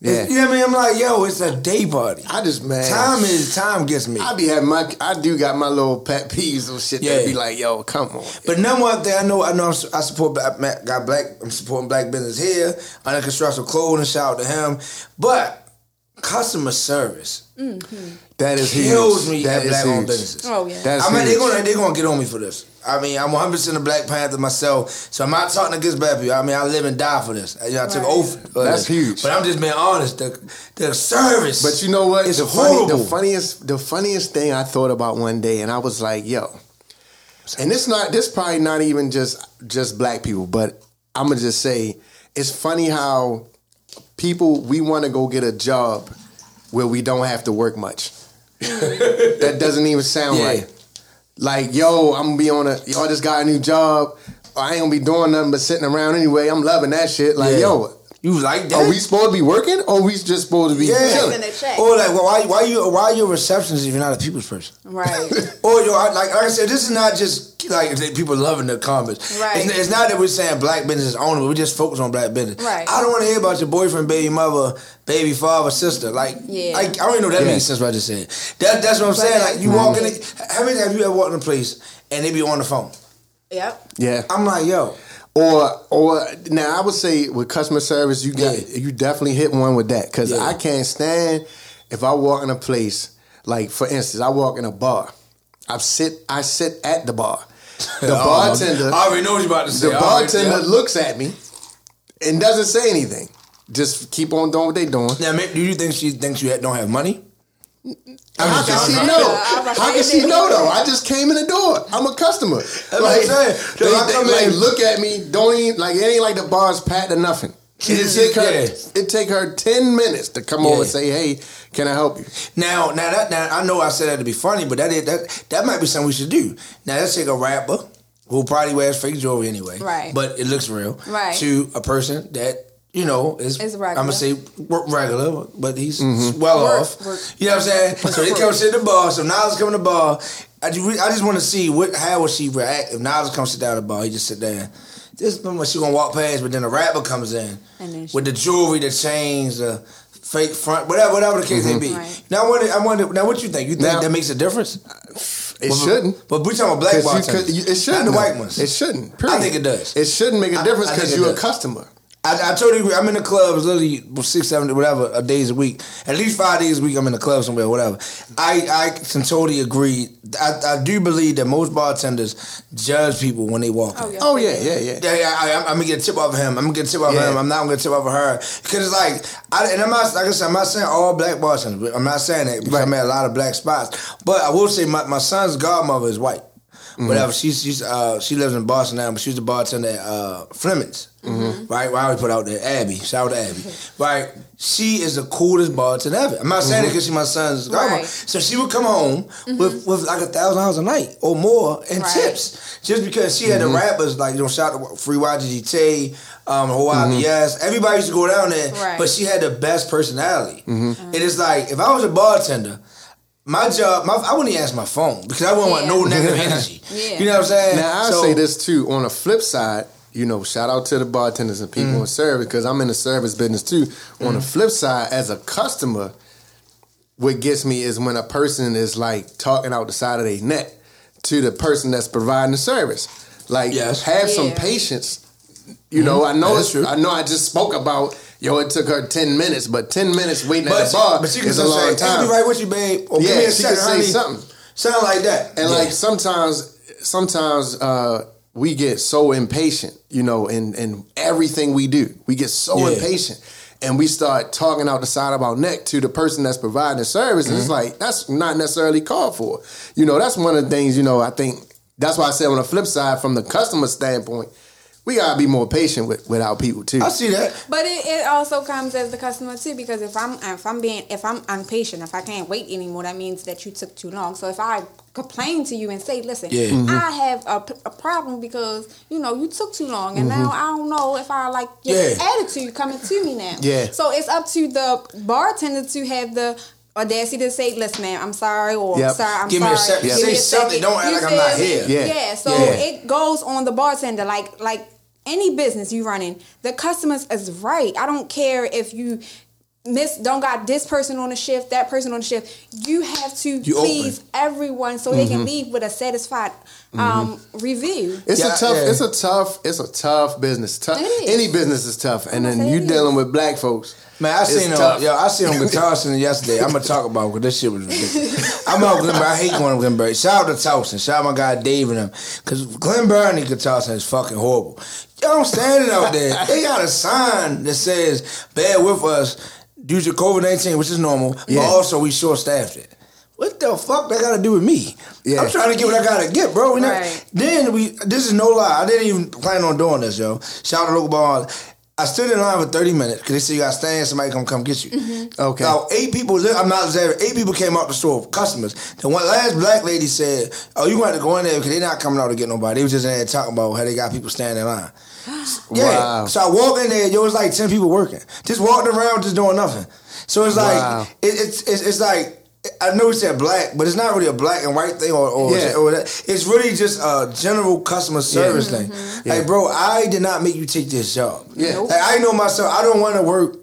Yeah. you know what I mean? I'm like, yo, it's a day party. I just man, Time is time gets me. I be having my, I do got my little pet peeves or shit that Yeah. be like, yo, come on. But number one thing I know, I know I'm, I support black, got black. I'm supporting black business here. Under construction clothing, shout out to him. But customer service mm-hmm. That is huge. kills me That at black owned huge. businesses. Oh yeah. That's I mean, they're gonna they're gonna get on me for this. I mean, I'm 100 percent a Black Panther myself, so I'm not talking against black people. I mean, I live and die for this. You know, I took Right. oath. for That's this. huge. But I'm just being honest. The the service. But you know what? It's the funny, horrible. the funniest, the funniest thing I thought about one day, and I was like, yo, and this not this probably not even just just black people, but I'm gonna just say it's funny how people we want to go get a job where we don't have to work much. that doesn't even sound Yeah. right. Like, yo, I'm gonna be on a y'all just got a new job. I ain't gonna be doing nothing but sitting around anyway. I'm loving that shit. Like, Yeah. yo, you like that? are we supposed to be working or we just supposed to be Yeah. chilling? Send a check. Or like, well, why why you why you a receptionist if you're not a people's person? Right. Or yo, I- like, like I said, this is not just like people loving the comments. Right. It's, it's not that we're saying black business is only. We just focus on black business. Right. I don't want to hear about your boyfriend, baby mother, baby father, sister. Like, Yeah. like I don't even know if that Yeah. makes sense. What I just said. That, that's what I'm saying. Like, you walk in. it- How many times have you ever walked in a place and they be on the phone? Yep. Yeah. I'm like, yo, Or or now I would say with customer service, you got Yeah. you definitely hit one with that because Yeah. I can't stand if I walk in a place like for instance I walk in a bar, I sit I sit at the bar, the Oh, bartender I already know what you're about to say. the already- bartender yeah. looks at me and doesn't say anything, just keep on doing what they doing. Now, do you think she thinks you don't have money? How can she joking. know? I How can is she know though? I just came in the door. I'm a customer. like, I'm saying. they, they, come like, in- look at me. Don't even like it ain't like the bar's packed or nothing. It It's take her. yeah. It take her ten minutes to come over and say, "Hey, can I help you?" Now, now that now I know I said that to be funny, but that is that that might be something we should do. Now let's take a rapper who probably wears fake jewelry anyway, Right. But it looks real, Right. To a person that you know is Is I'm gonna say work regular, but he's Mm-hmm. well Work- off. work. You know what I'm saying? So he come sit at the bar. So Nas come to the bar. I just, I just want to see what how would she react if Nas comes sit down the bar. He just sit there. This when she gonna walk past, but then the rapper comes in And with the jewelry, the chains, the fake front, whatever, whatever the case may be. Right. Now I wonder, I wonder. Now what you think? You think Now- that makes a difference? It But- shouldn't. But we talking about black 'Cause you bartenders. it shouldn't. Not the white ones. It shouldn't. I think it does. It shouldn't make a difference because you're a customer. I, I totally agree. I'm in the clubs literally six, seven, whatever, a days a week. At least five days a week, I'm in the club somewhere, whatever. I, I can totally agree. I, I do believe that most bartenders judge people when they walk oh, in. Oh yeah, yeah, yeah. Yeah, yeah, I, I'm, I'm gonna get a tip off of him. I'm gonna get a tip off Yeah. of him. I'm not gonna tip off of her because it's like, I, and I'm not like I said, I'm not saying all black bartenders. I'm not saying that because I'm at a lot of black spots. But I will say my, my son's godmother is white. Mm-hmm. Whatever. She's she's uh she lives in Boston now, but she's a bartender at uh Fleming's. Mm-hmm. Right, where I always put out there, Abby. Shout out to Abby. Right, she is the coolest bartender ever. I'm not saying Mm-hmm. it because she's my son's godmother. Right. So she would come home with, with like a thousand dollars a night or more in Right. tips, just because she had Mm-hmm. the rappers like you know shout out to Free YGT, um, Hawaii Yes. Everybody used to go down there, Right. but she had the best personality. Mm-hmm. And it's like if I was a bartender. My job, my, I wouldn't even answer my phone because I wouldn't want no negative energy. Yeah. You know what I'm saying? Now I'll So- say this too. On the flip side, you know, shout out to the bartenders and people Mm. in service because I'm in the service business too. On the flip side, as a customer, what gets me is when a person is like talking out the side of their neck to the person that's providing the service. Like, Yes. have some patience. You know, I know it's true. I know I just spoke about yo. It took her ten minutes, but ten minutes waiting at But, the bar but she is a long say, time. "I'll be right with you, babe." Or give Yeah, me a she second, can say honey. something. Sound like that. And Yeah. like sometimes, sometimes uh, we get so impatient, you know, in in everything we do. We get so Yeah. impatient. And we start talking out the side of our neck to the person that's providing the service. And it's Mm-hmm. like, that's not necessarily called for. You know, that's one of the things, you know, I think that's why I said on the flip side, from the customer standpoint, we gotta be more patient with, with our people too. I see that. But it, it also comes as the customer too, because if I'm if I'm being if I'm impatient, if I can't wait anymore, that means that you took too long. So if I complain to you and say, listen, Yeah. Mhm. I have a, a, problem because you know you took too long, and Mhm. now I don't know if I like your Yeah. attitude coming to me now. Yeah. So it's up to the bartender to have the. Audacity to say, "Listen, man, I'm sorry," or Yep. "Sorry, I'm Give me a sorry." second. Give Say me a something. second. Don't act You like I'm not here. Yeah. Yeah. So Yeah. it goes on the bartender, like like any business you running. The customers is right. I don't care if you miss don't got this person on the shift, that person on the shift. You have to You please everyone so they can Mhm. leave with a satisfied um, review. It's Yeah, a tough. yeah. It's a tough. It's a tough business. Tough. Any business is tough, and then you it is. dealing with black folks. Man, I It's seen him. Yo, I seen him guitar center yesterday. I'm gonna talk about because this shit was ridiculous. I'm out Glen Burnie. I hate going to Glen Burnie. Shout out to Towson. Shout out my guy Dave and them. Because Glen Burnie guitar center is fucking horrible. Yo, I'm standing out there. They got a sign that says "Bear with us due to COVID 19," which is normal. Yeah. But also, we short staffed it. What the fuck that got to do with me? Yeah. I'm trying to get what I gotta get, bro. Not- Right. then we. This is no lie. I didn't even plan on doing this, yo. Shout out to local bar. I stood in line for 30 minutes because they said you got to stand, somebody come come get you. Mm-hmm. Okay. Now, eight people, I'm not exaggerating, eight people came out the store, customers. The one last black lady said, Oh, you going to go in there because they're not coming out to get nobody. They was just in there talking about how they got people standing in line. Yeah. Wow. So I walk in there, yo, it's like 10 people working. Just walking around, just doing nothing. So it's like, Wow. it, it's, it's, it's like, I know he said black, but it's not really a black and white thing or, or, Yeah. or that. It's really just a general customer service thing. Mm-hmm. Yeah. Like, bro, I did not make you take this job. Yeah. Like, I know myself, I don't want to work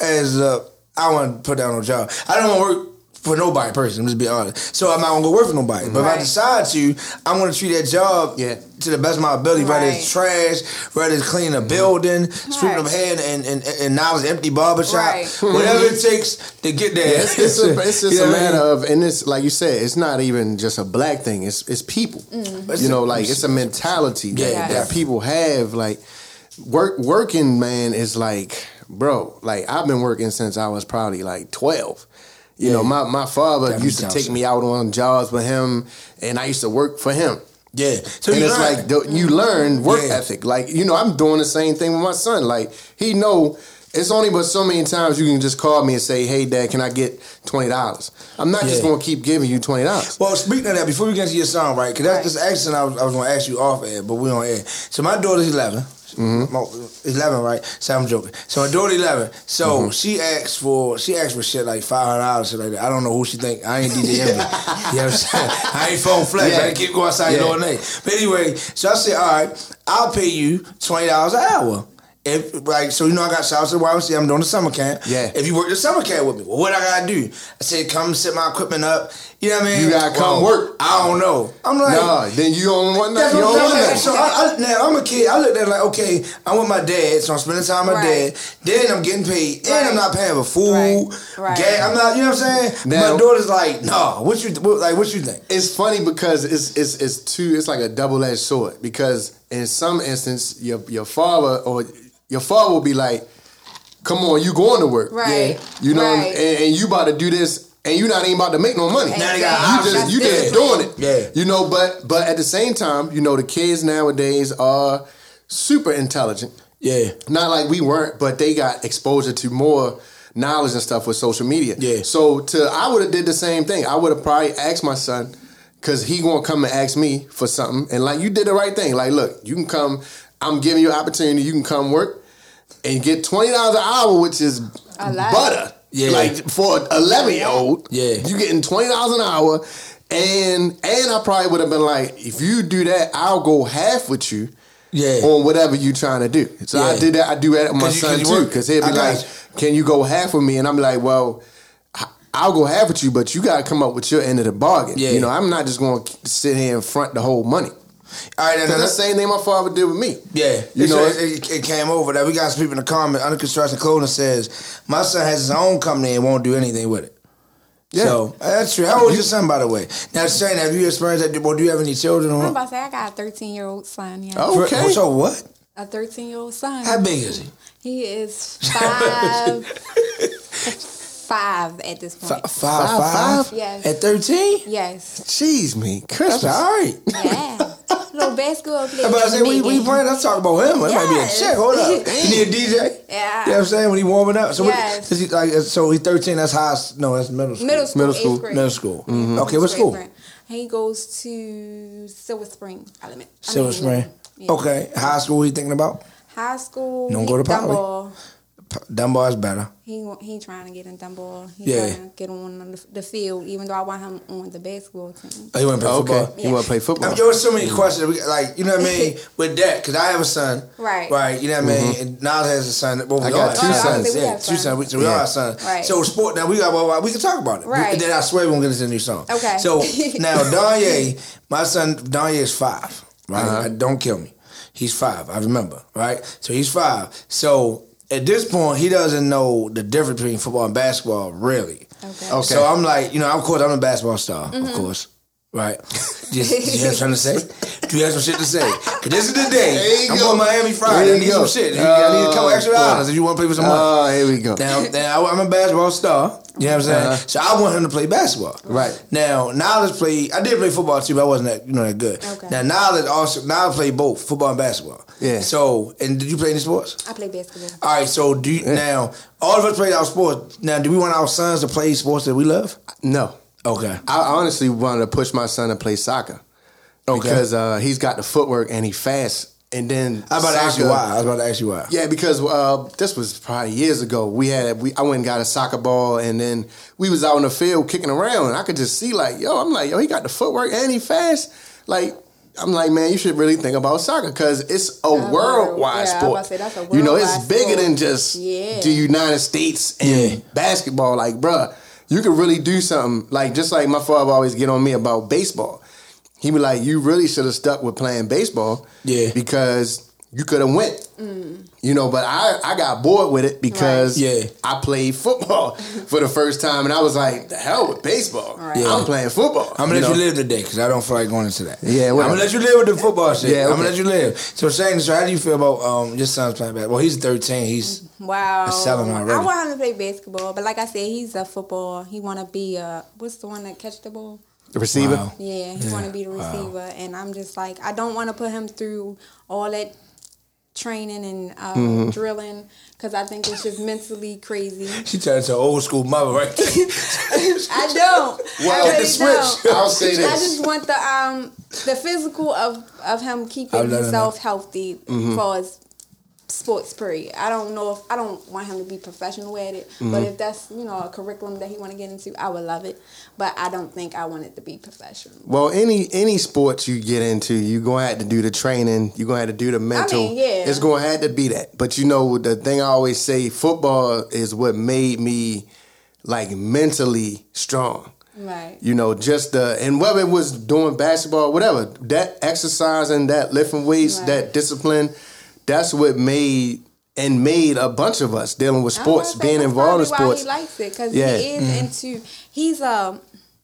as a, I want to put down a job. I don't want to work for nobody person, just be honest. So I'm not gonna go work for nobody. But if I decide to, I'm gonna treat that job Yeah. to the best of my ability, whether it's trash, whether it's cleaning a building, sweeping Right. up hair and, and, and now it's an empty barbershop. Right. Whatever it mm-hmm. takes to get there. It's, it's, a, it's just You know a what I mean? matter of, and it's like you said, it's not even just a black thing. It's it's people. Mm. It's You know, a- like it's a mentality that, Yeah, that definitely. people have. Like work working, man, is like, bro. Like I've been working since I was probably like twelve. You know, my my father used to take me out on jobs with him, and I used to work for him. Yeah. So and it's learn. like you learn work Yeah. ethic. Like you know, I'm doing the same thing with my son. Like he know it's only but so many times you can just call me and say, "Hey, Dad, can I get twenty dollars?" I'm not just going to keep giving you twenty dollars. Well, speaking of that, before we get into your song, right? Because that's this accent I was, I was going to ask you off air, but we on air. So my daughter's 11. Mm-hmm. 11, right? So I'm joking. So my daughter 11. So Mm-hmm. she asked for she asked for shit like five hundred dollars, shit like that. I don't know who she think. I ain't DJ Envy. you know what I'm saying? I ain't phone flex. Yeah. I keep going outside Yeah. all day. But anyway, so I said, all right, I'll pay you twenty dollars an hour. If like so, you know, I got shout out to the YMCA. I'm doing the summer camp. Yeah. If you work the summer camp with me, well, what I gotta do? I said, come set my equipment up. You know what I mean? You gotta come Well, work. I don't know. I'm like, Nah, then you on one night. that's You what on I'm one saying. So I, I, now I'm a kid. I looked at it like, okay, I'm with my dad, so I'm spending time with my Right. dad. Then I'm getting paid, and I'm not paying for food, Right. Right. gas. I'm not. You know what I'm saying? Now- my daughter's like, no. What you what, like? What you think? It's funny because it's it's it's two. It's like a double edged sword because in some instance your your father or your father will be like, "Come on, you going to work, Right. You know, Right. and, and you about to do this." And you not even about to make no money. Now they got you just you just doing it. Yeah. You know, but but at the same time, you know, the kids nowadays are super intelligent. Yeah. Not like we weren't, but they got exposure to more knowledge and stuff with social media. Yeah. So to I would have did the same thing. I would have probably asked my son because he gonna come and ask me for something, and like you did the right thing. Like, look, you can come. I'm giving you an opportunity. You can come work and get twenty dollars an hour, which is A lot. butter. Yeah. Like for an eleven year old. Yeah. You getting twenty dollars an hour, and and I probably would have been like, if you do that, I'll go half with you Yeah. on whatever you trying to do. So I did that. I do that with my 'Cause you- son 'cause you too, because he'll be I like, you. "Can you go half with me?" And I'm like, "Well, I- I'll go half with you, but you got to come up with your end of the bargain. Yeah. You know, I'm not just going to sit here and front the whole money. All right, now, Because now, that's the same thing my father did with me. Yeah, You you know- know, it, it, it came over that we got some people in the comment. Under construction clothing says my son has his own company and won't do anything with it. Yeah. So that's true. How old is your son, by the way? Now, Shane, have you experienced that? Well, do you have any children? I'm about to say I got a 13 year old son. Yeah. Oh, okay. So what? A 13 year old son. How big is he? He is five. five at this point. Five, five, five? Yes. At 13? Yes. Jeez, me, Christmas. That's all right. Yeah. Little basketball player. I'm about to say, we, we playing, let's talk about him. It might be a Yes. check. Hold up. You need a DJ? Yeah. You know what I'm saying? When he warming up. So, Yes. what, is he like, so he's 13, that's high, no, that's middle school. Middle school, Middle eighth school. grade. Middle school. Mm-hmm. Okay, what school? Friend. He goes to Silver Spring Element. I Silver mean, Spring. yeah. Okay. High school, what you thinking about? High school. Don't go to Poly. Dunbar. Is better. He he trying to get in Dunbar. He Yeah. trying to get on the, the field, even though I want him on the basketball team. Oh, you want to play Okay. football? You want to play football? There was so many questions. Like, you know what I mean? With that, because I have a son. Right. Right. You know what I mean? Mhm. And Niles has a son. Well, we I got have two sons. sons. We Yeah, have two sons. sons. We- So we all Yeah. have sons. Right. So sport, now we got, well, well, we can talk about it. We- Right. then I swear we're going to get into a new song. Okay. So now, Danye, my son, Danye is five. Right. Uh-huh. Uh, Don't kill me. He's five. I remember. Right. So he's five. So at this point, he doesn't know the difference between football and basketball, really. Okay. Okay. So I'm like, you know, of course, I'm a basketball star, of Mhm. course. Right. Just, you have something to say? Do you have some shit to say? Cause this is the day. I'm go. going Miami Friday. There I need go. some shit. I need a couple Oh, extra boy. dollars if you want to play for some money. Oh, here we go. Now, now I'm a basketball star. You know what I'm saying? Uh-huh. So I want him to play basketball. Right. Now, Niledge play. I did play football too, but I wasn't that you know that good. Okay. Now, Niledge also Niledge play both football and basketball. Yeah. So, and did you play any sports? I play basketball. All right. So, do you, now all of us play our sports. Now, do we want our sons to play sports that we love? No. Okay. I honestly wanted to push my son to play soccer. Okay. Because uh, he's got the footwork and he fast. And then I was about to ask you why. I was about to ask you why. Yeah, because uh, this was probably years ago. We had we I went and got a soccer ball, and then we was out in the field kicking around, and I could just see like, yo, I'm like, yo, he got the footwork and he fast. Like, I'm like, man, you should really think about soccer because it's a worldwide yeah, I was sport. about to say, that's a you know, it's bigger sport. than just Yeah. the United States and basketball. Like, bruh, you could really do something. Like, just like my father always get on me about baseball. He be like, you really should have stuck with playing baseball. Yeah. Because you could have went. You know, but I, I got bored with it because Right. Yeah. I played football for the first time and I was like, the hell with baseball. Yeah. I'm playing football. I'm gonna let know? you live today because I don't feel like going into that. Yeah, I'm gonna let you live with the football shit. Yeah, I'm gonna let you live. So, saying so, how do you feel about um your son's playing basketball? Well, he's 13. He's Wow. It's selling already. I want him to play basketball, but like I said, he's a football. He want to be a what's the one that catch the ball? The receiver. Wow. Yeah, he Yeah. want to be the Wow. receiver, and I'm just like I don't want to put him through all that training and uh, Mhm. drilling because I think it's just mentally crazy. she turned to an old school mother right there. I don't. Well, I really switch. don't. I'll say this. I just want the um the physical of of him keeping I'll let her himself healthy Mhm. as far as sports period. I don't know if I don't want him to be professional at it, but Mhm. if that's you know a curriculum that he want to get into, I would love it. But I don't think I want it to be professional. Well, any any sports you get into, you're gonna have to do the training. You're gonna have to do the mental. I mean, yeah. It's gonna have to be that. But you know, the thing I always say, football is what made me like mentally strong. Right. You know, just the and whether it was doing basketball, whatever, that exercising, that lifting weights, that discipline, that's what made and made a bunch of us dealing with sports, say being involved in sports. Why he likes it because Yeah. he is Mhm. into. He's a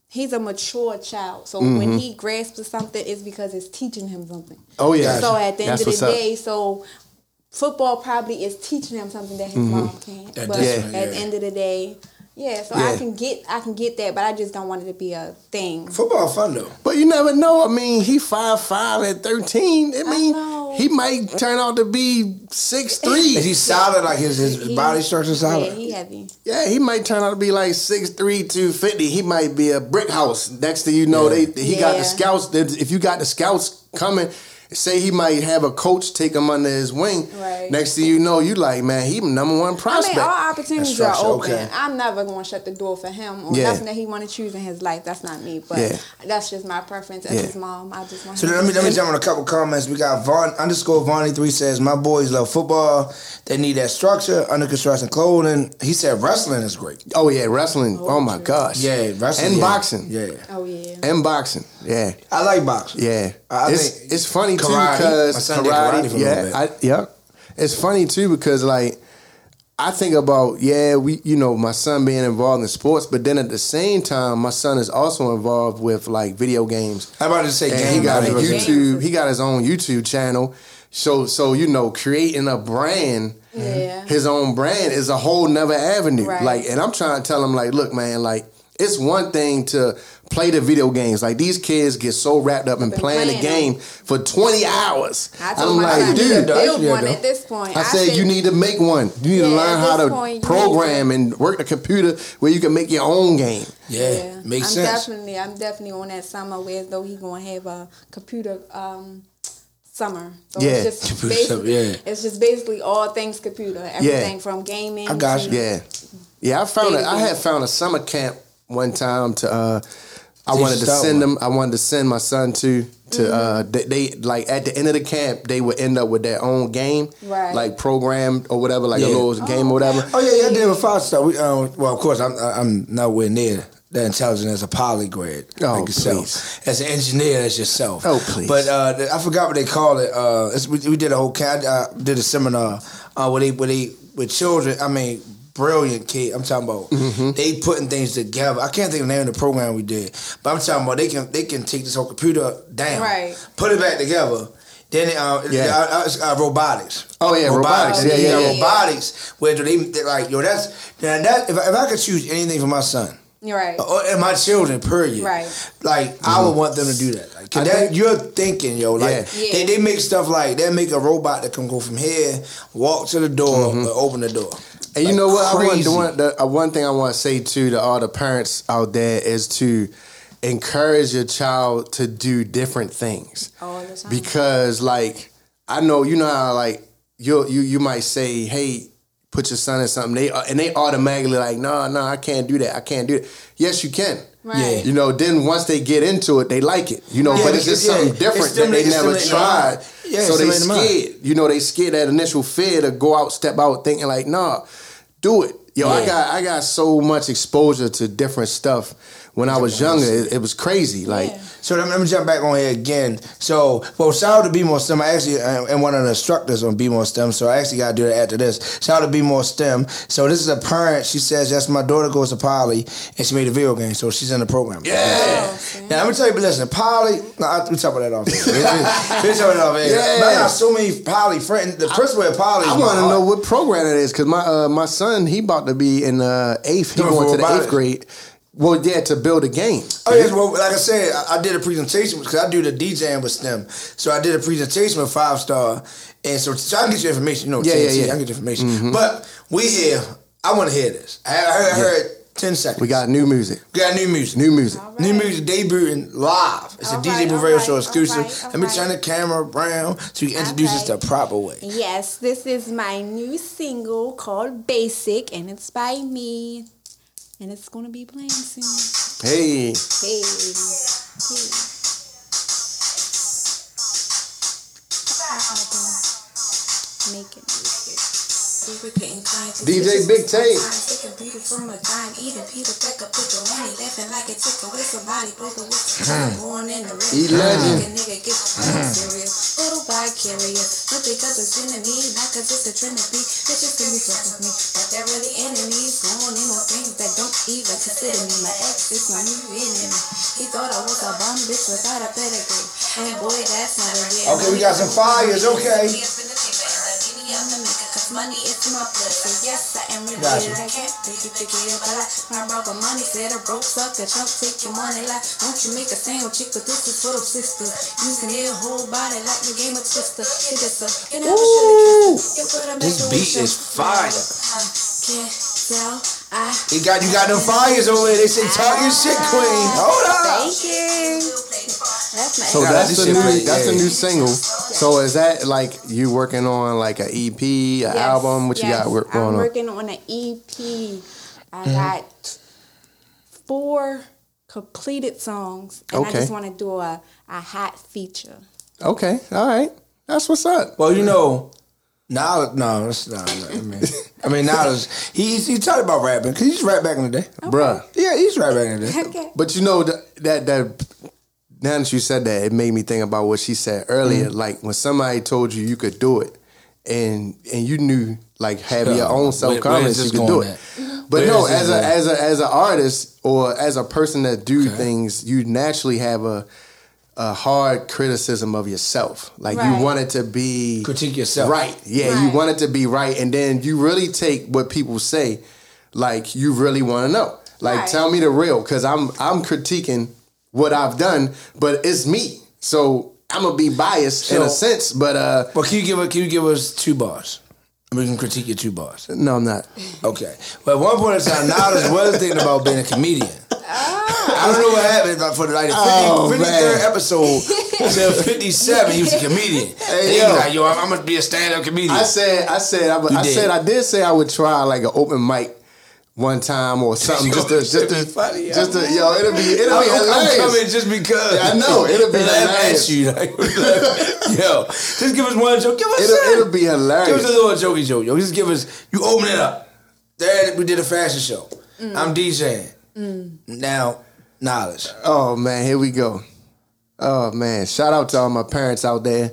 he's a mature child. So Mhm. when he grasps something, it's because it's teaching him something. Oh, yeah. So at the end That's of the what's up. day, so football probably is teaching him something that his Mhm. mom can't. That but discipline, at the yeah. end of the day, yeah. So I can get I can get that, but I just don't want it to be a thing. Football fun though. But you never know. I mean, he five five at thirteen. I mean, he might turn out to be six three. Is he solid? Like his his He- body structure solid? Yeah, he heavy. Yeah, he might turn out to be like 6'3", 250. He might be a brick house. Next thing you know, they he got the scouts. If you got the scouts coming, say he might have a coach take him under his wing. Right. Next thing you know, you like, man, he number one prospect. I mean, all opportunities are open. okay. I'm never going to shut the door for him or Yeah. nothing that he want to choose in his life. That's not me, but Yeah. that's just my preference as Yeah. his mom. I just want So him let me to let me jump on a couple comments. We got Vaughn underscore Vonnie three says my boys love football. They need that structure, under construction clothing. He said wrestling is great. Oh yeah, wrestling. Oh, oh my gosh. Yeah, wrestling and yeah. boxing. Yeah, Oh yeah. And boxing. Yeah. I like boxing. Yeah. I it's think it's funny too karate. because My son did karate for a yeah, little bit. I, yeah. It's funny too because like I think about yeah, we you know my son being involved in sports, but then at the same time, my son is also involved with like video games. How about to say game he got a games? YouTube. He got his own YouTube channel. So so you know, creating a brand, Yeah. his own brand is a whole nother avenue. Right. Like, and I'm trying to tell him like, look, man, like it's one thing to play the video games. Like these kids get so wrapped up in playing, the playing game for 20 hours. I told I'm my like, son dude, to build one at this point. I said you need to make one. You need to learn how to point, program and work the computer where you can make your own game. Yeah, makes I'm sense. definitely, I'm definitely on that summer where as though he gonna have a computer um, summer. So Yeah. it's just Computer basically, summer, yeah. it's just basically all things computer. Everything from gaming. to- Yeah, yeah. I found. it. I had found a summer camp one time to. uh I wanted to send them. I wanted to send my son to to. Mm-hmm. uh they, they like at the end of the camp they would end up with their own game, Right. like programmed or whatever, like Yeah. a little game or whatever. Oh yeah, yeah, I did with five star. We, um, well, of course, I'm I'm nowhere near that intelligent as a polygrad Oh, like yourself. As an engineer, as yourself. Oh, please. But uh, I forgot what they call it. Uh, it's, we, we did a whole. ca- I uh, did a seminar uh, where they where they with children. I mean. Brilliant kid. I'm talking about Mm-hmm. they putting things together. I can't think of the name of the program we did, but I'm talking about they can they can take this whole computer down, Right. put it back together. Then uh, Yeah. uh, uh, uh, robotics. Oh, yeah, robotics. And Yeah, then yeah, yeah. robotics where they, they like yo. That's now that if I, if I could choose anything for my son You're right. or and my children, period. Right. Like I would want them to do that. Like 'cause I that, think- you're thinking, yo. Like Yeah. Yeah. They, they make stuff like they make a robot that can go from here, walk to the door, and open the door. And you know what? I want, the one, the, uh, one thing I want to say too to all the parents out there is to encourage your child to do different things. All the time. Because like I know you know how like you you you might say, hey, put your son in something. They uh, and they automatically like, no, no, I can't do that. I can't do it. Yes, you can. Right. Yeah. You know, then once they get into it, they like it. You know, Yeah, but it's just because, yeah, something different that they never tried. stimulating the mind. Yeah, so they it's stimulating scared. You know, they scared that initial fear to go out, step out, thinking like, nah, do it. Yo, I got I got so much exposure to different stuff when I was younger. It, it was crazy. Like So let me, let me jump back on here again. So, well, shout out to Be More STEM. I actually uh, am one of the instructors on Be More STEM, so I actually got to do that after this. Shout out to Be More STEM. So this is a parent. She says, yes, my daughter goes to Poly, and she made a video game, so she's in the program. Yeah. Now, let me tell you, but listen, Poly, no, I, we talk about that off here. We, talk about that off here. Yeah. Man, I got so many Poly friends. The principal at Poly is I want to know what program it is because my uh, my son he about to be in uh, eighth. He going to the eighth grade. Well, yeah, to build a game. Oh yes, well, like I said, I, I did a presentation because I do the DJing with STEM. So I did a presentation with Five Star, and so, so I can get you information. You know, Yeah, TNT, yeah, yeah. I can get you information. Mhm. But we here. I want to hear this. I, I heard, I heard ten seconds. We got new music. We got new music. New music. New music debuting live. It's a DJ Booth Radio Show exclusive. Let me turn the camera around so you can introduce us the proper way. Yes, this is my new single called Basic, and it's by me. And it's gonna be playing soon. Hey. Hey. hey. Making music. DJ Big Tape. from a dime, even Peter Becker put the money laughing like it took away somebody broke the Hmm. born in the Eat river. legend. Like a nigga gets Hmm. serious. Little vicarious. Not because it's enemy, not cause it's a trend to be. Bitches can be fuck with me. But they're really enemies. Going in on things that don't even consider me. My ex is my new enemy. He thought I was a bum bitch without a pedigree. And boy, that's not a. Okay, we got some fires. Okay. Cause money is my blood, so yes, I am Gotcha. related. I can't take you to get a lot. My brother money said a broke sucker, chump take your money like. Don't you make a sandwich, chick, but this is for the sisters. Using their whole body like the game of Twister. Hit it so, you never Ooh. should have This beat is fire. Can't tell, I. You got you got them fires over there. They say talk your shit, queen. Hold up. Thank you. That's my So that's the new that's the new single. So is that like you working on like an EP, an Yes, album? What you got work going I'm working on an EP. I Mhm. got four completed songs, and I just want to do a, a hot feature. Okay, all right, that's what's up. Well, you know, now no, that's not. I mean, I mean now it's- he he talked about rapping because he's used to rap back in the day, bruh. Yeah, he's used to rap back in the day. Okay. But you know that that that now that you said that, it made me think about what she said earlier. Mm. Like when somebody told you you could do it, and and you knew like having your own self where confidence, is you could do going it. at? But Where no, is this as a as a as an artist or as a person that do things, you naturally have a a hard criticism of yourself. Like Right. you want it to be Critique yourself. right. Yeah, you Right. want it to be right, and then you really take what people say, like you really want to know. Like Right. tell me the real, because I'm I'm critiquing what I've done, but it's me, so I'm gonna be biased in a sense. But uh, But can you give us can you give us two bars? We can critique your two bars. no, I'm not. Okay. But at one point in time, Niledge was thinking about being a comedian. I don't know what happened, but for the like the 50, Oh, 53rd man. episode till 57, he was a comedian. Hey, And he yo. was like, yo, I'm, I'm gonna be a stand-up comedian. I said, I said, I, would- I said, I did say I would try like an open mic one time or something, just to, just to, funny, just to, yo, it'll be, it'll be I'm, I'm coming just because. Yeah, I know it'll be Laugh hilarious. at you, like, yo, just give us one joke. Give us It'll, something. it'll be hilarious. Give us a little jokey joke, yo. Just give us. You open it up. There, we did a fashion show. Mm. I'm DJing. Now, Niledge. Oh man, here we go. Oh man, shout out to all my parents out there.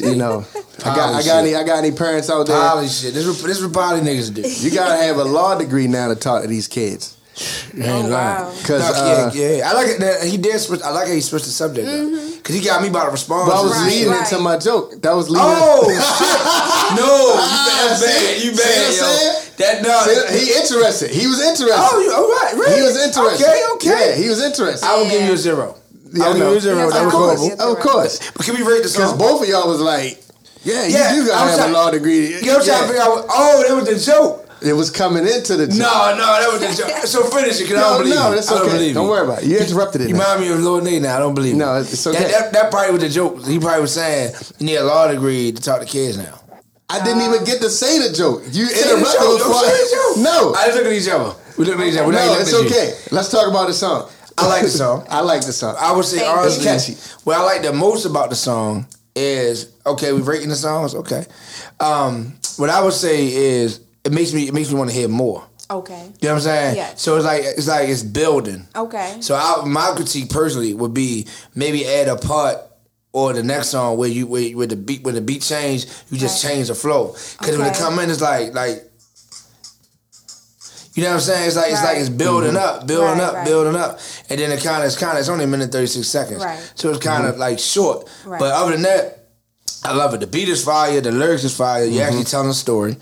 You know, I got, I got any, I got any parents out there. Poly shit. This is this is what poly niggas do. You gotta have a law degree now to talk to these kids. You ain't lying. Cause Nah, uh, yeah, yeah, I like it. That he did. Switch, I like how he switched the subject Mm-hmm. because he got me about to respond. but I was this leading shit. into my joke. That was leading. Oh shit! No, you bad, See? bad. You See what bad, I'm yo. saying? That no. See, he interested. He was interested. Oh, you- all right, really? He was interested. Okay, okay. Yeah, he was interested. I will give you a zero. Yeah, I will I give know. you a. Yes, that of was course, horrible. of course. But can we rate the Because song? both of y'all was like, yeah, Yeah, you do I'm gotta have trying- a law degree. You know what I'm trying to figure out? Oh, that was the joke. It was coming into the joke. No, no, that was the joke. So finish it, because I don't believe no, you. that's I don't believe Don't you. worry about it. You interrupted it You now. remind me of Lord Nate now. I don't believe it. No, you. it's okay. That, that, that probably was the joke. He probably was saying you need a law degree to talk to kids now. I didn't even get to say the joke. You Say the interrupted joke. before. Don't say the joke. No, I just look at each other. We look at each other. We no, not it's looking at you. okay. Let's talk about the song. I like the song. I like the song. I would say Thank honestly, you. Catchy. what I like the most about the song is okay. We're rating the songs, okay. Um, what I would say is it makes me it makes me want to hear more. Okay. You know what I'm saying? Yes. So it's like it's like it's building. Okay. So I, my critique personally would be maybe add a part or the next song where you where, where the beat when the beat change, you just change the flow. Because when it Okay. come in, it's like like. You know what I'm saying? It's like it's like it's building mm-hmm. up, building Right, up, right. building up, and then it kind of it's kind of it's only a minute thirty six seconds, Right. so it's kind of mm-hmm. like short. Right. But other than that, I love it. The beat is fire, the lyrics is fire. You're mm-hmm. actually telling a story.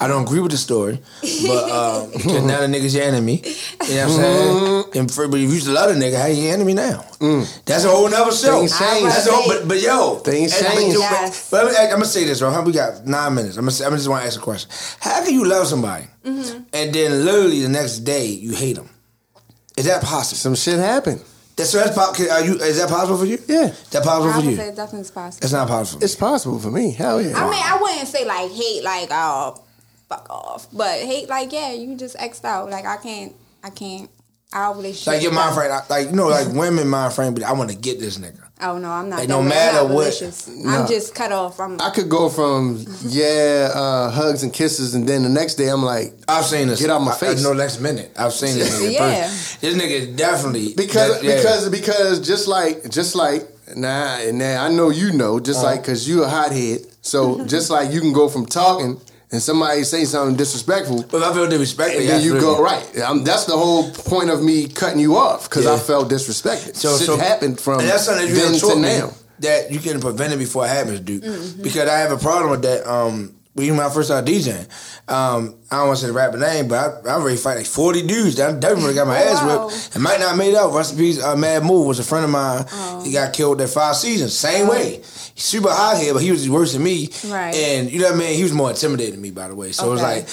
I don't agree with the story, but um, 'cause now the nigga's your enemy. You know what I'm saying? And for, but if you used to love the nigga, how you your enemy now? That's a whole nother show. Things change. That's a whole, but, but yo, Things and- change. yo, Yes. But, but I'm gonna say this, bro. How we got nine minutes? I'm gonna, say, I'm just want to ask a question. How can you love somebody Mm-hmm. and then literally the next day you hate them? Is that possible? Some shit happened. That's so that's po- can- are you? Is that possible for you? Yeah, That possible I for would you? say definitely it's possible. It's not possible. it's possible for me. Hell yeah. I mean, I wouldn't say like hate, like oh, fuck off, but hate, like yeah, you just xed out. Like I can't, I can't. Our relationship. Like your mind frame, like you know, like women mind frame, but I want to get this nigga. Oh no, I'm not. Like, that no way. I'm matter not what- malicious. No. I'm just cut off. I'm. I could go from yeah, uh, hugs and kisses, and then the next day I'm like, I've seen this. Get out my face. I know next minute. I've seen this nigga. Yeah. person. This nigga is definitely because that- yeah. because because just like just like nah and now I know you know just Uh-huh. like because you a hothead so just like you can go from talking and somebody say something disrespectful But if I feel disrespected, and then you go right um, that's the whole point of me cutting you off because I felt disrespected So, shit so happened from and that's something that you then have to now that you can prevent it before it happens, dude. Mm-hmm. Because I have a problem with that. Um, when when I first started DJing, um, I don't want to say the rapper name, but I, I already fight like forty dudes. That definitely got my ass whipped. It might not made. Rest in. Uh, Mad Move was a friend of mine. Oh. He got killed at five seasons. Same way. He's super hot here, but he was worse than me. Right. And you know what I mean. He was more intimidated than me, by the way. So it was like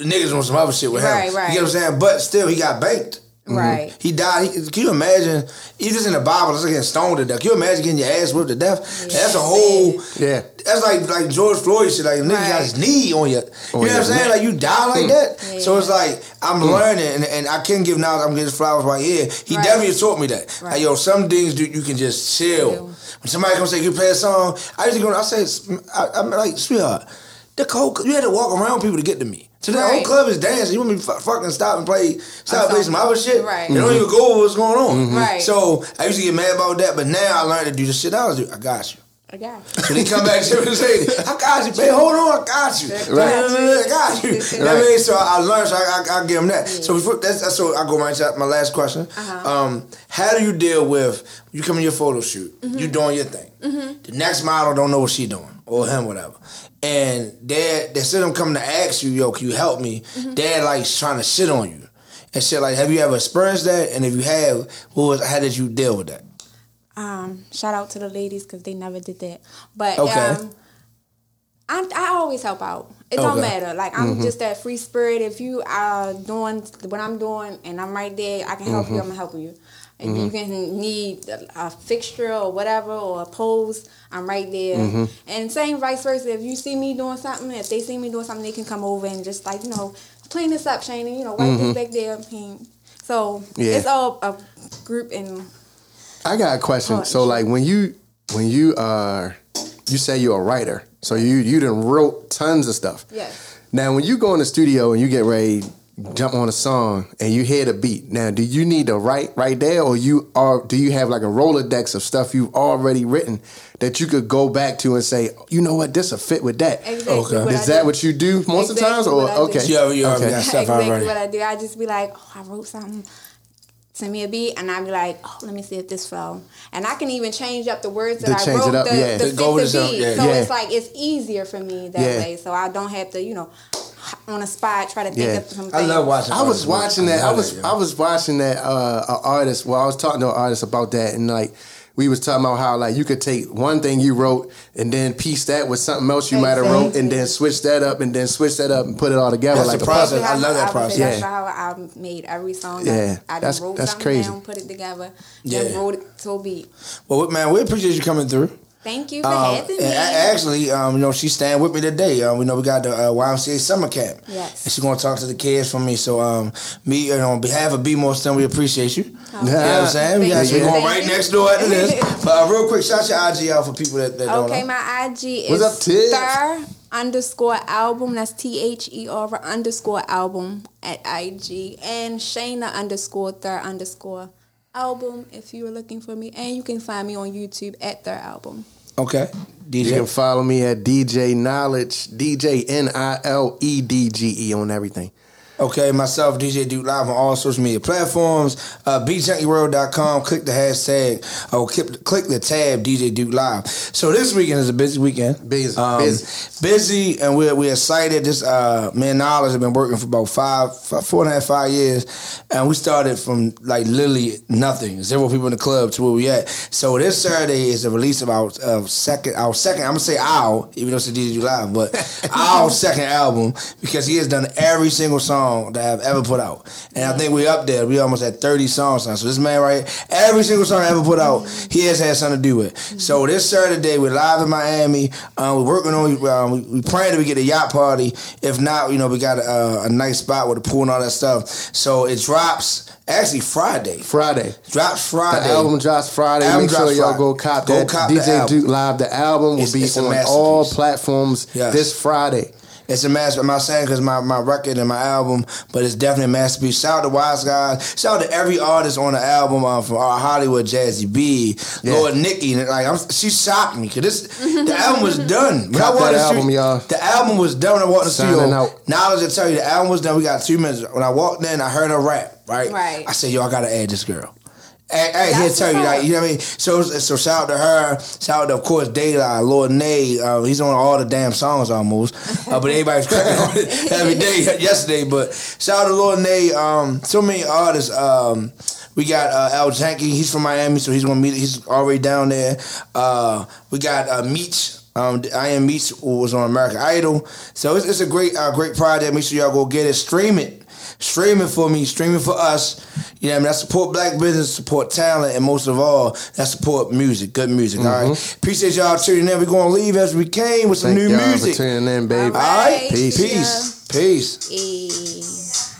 niggas want some other shit with him. Right, right. You get what I'm saying? But still, he got banked. Mm-hmm. Right. He died. He, can you imagine? Even in the Bible, it's like getting stoned to death. Can you imagine getting your ass whipped to death? That's a whole. yeah That's like like George Floyd shit. Like a nigga got his knee on you. You know what I'm saying? neck. Like you die like mm. that. So it's like I'm mm. learning, and, and I can't give now. I'm getting flowers right here. He Right. definitely taught me that. Like yo, some things do you can just chill. When somebody comes say you play a song, I used to go. I say, I, I'm like sweetheart. The whole you had to walk around people to get to me. So that whole club is dancing. You want me to fu- fucking stop and play, stop and play some other shit? Right. They don't even go over what's going on. Right. So I used to get mad about that, but now I learned to do the shit I was doing. I got you. I got you. So they come back to me and say, I got you, babe. Hold on, I got you. Right. I got you. You know what I mean? So I learned, so I, I, I give them that. So before, that's, that's so I go right to my last question. Uh-huh. Um, how do you deal with you come in your photo shoot, you doing your thing. Mm-hmm. The next model don't know what she doing or him, whatever. And dad, instead of them coming to ask you, yo, can you help me? Mm-hmm. Dad like trying to shit on you and shit. Like, have you ever experienced that? And if you have, what was how did you deal with that? Um, shout out to the ladies because they never did that. But Okay. um, I I always help out. It don't matter. Like I'm Mhm. just that free spirit. If you are doing what I'm doing and I'm right there, I can help you. Mhm. I'm gonna help you. If Mhm. you can need a, fixture or whatever or a pose, I'm right there. Mm-hmm. Mhm. And same vice versa. If you see me doing something, if they see me doing something, they can come over and just like you know clean this up, Shane, and you know wipe Mhm. this back there. and- So Yeah. it's all a group and I got a question. Oh, so like when you when you uh you say you're a writer, so you you done wrote tons of stuff. yes. Now when you go in the studio and you get ready jump on a song and you hear the beat. Now do you need to write right there or you are do you have like a Rolodex of stuff you've already written that you could go back to and say, you know what, this will fit with that. Exactly what Is I that do. what you do most of the times? Or what I do. okay. Yeah, you already okay. got stuff exactly already. what I do. I just be like, oh, I wrote something. Send me a beat, and I'd be like, oh, let me see if this flow. And I can even change up the words that To I wrote it up, to, yeah. to To fit go the with some- beat. yeah. So Yeah. it's like it's easier for me that Yeah. way. So I don't have to, you know, on a spot try to think Yeah. of something. I love watching. I was watching that. I love was that, I was watching that uh, a artist. Well, I was talking to an artist about that, and like we was talking about how like you could take one thing you wrote and then piece that with something else you might have wrote, and then switch that up, and then switch that up and put it all together That's like the a process. puzzle. I love that would say process. That's how I made every song. Yeah, I, I that's- just wrote that's something crazy. down, put it together, Yeah. then wrote it to a beat. Well, man, we appreciate you coming through. Thank you for Um, having me. actually, um, you know, she's staying with me today. Um, we know we got the uh, YMCA summer camp. Yes. And she's gonna talk to the kids for me. So, um, me, know, on behalf of Be More Stem, we appreciate you. You know what I'm saying? We got Thank you you. going right next door after this. But uh, real quick, shout your IG out for people that, that don't Okay, my IG is What's up? Ther underscore album. That's T H E R underscore album at IG. And Shayna underscore Ther underscore album if you were looking for me. And you can find me on YouTube at Ther album. Okay. DJ. You can follow me at DJ Niledge, DJ N I L E D G E on everything. Okay, myself, DJ Duke Live on all social media platforms. Uh, BeatJunkieWorld.com. Click the hashtag or click, click the tab DJ Duke Live. So this weekend is a busy weekend. Busy, um, busy. busy, and we're we're excited. This uh, man Niledge have been working for about five, five, four and a half, five years, and we started from like literally nothing, zero people in the club to where we at. So this Saturday is the release of our uh, second, our second. I'm gonna say our, even though it's a DJ Duke Live, but our second album because he has done every single song that I've ever put out, and I think we up there. We almost at 30 songs now. So this man right, here, every single song I ever put out, he has had something to do with. So this Saturday we're live in Miami. Um, we're working on. Um, we, we praying that we get a yacht party. If not, you know we got a, a nice spot with a pool and all that stuff. So it drops. Actually, Friday. Friday. Drops Friday. The album drops Friday. Album Make sure y'all go cop Go that. cop DJ. Duke Live. The album will It's- be it's on all platforms Yes. this Friday. It's a master. I'm not saying because my, my record and my album, but it's definitely a masterpiece. Shout out to Wise Guys. Shout out to every artist on the album uh, from uh, Hollywood, Jazzy B, Lord Nikki. and, Like I'm, she shocked me because this the album was done. When Cop I walked that the album, studio- y'all. The album was done when I walked in the Signing studio. out. Niledge to tell you, the album was done. We got two minutes. When I walked in, I heard her rap. Right. Right. I said, yo, I gotta add this girl. I, I here That's tell you, like you know what I mean. So, so shout out to her. Shout out to of course Daylight, Lord Nay. Uh, he's on all the damn songs almost. Uh, but everybody's cracking on it every day yesterday. But shout out to Lord Nay. Um, so many artists. Um, we got uh, Al Janky. He's from Miami, so he's gonna meet. He's already down there. Uh, we got uh, Meech. Um, I am Meech who was on American Idol. So it's, it's a great, uh, great project. Make sure y'all go get it. Stream it. Stream it for me, streaming for us. You know what I mean? That support black business, support talent, and most of all, that support music, good music. All right. Appreciate y'all tuning in. We're gonna leave as we came with some Mm-hmm. Thank new y'all music. for tuning in, baby. All right. Peace. Peace. Peace. Eh.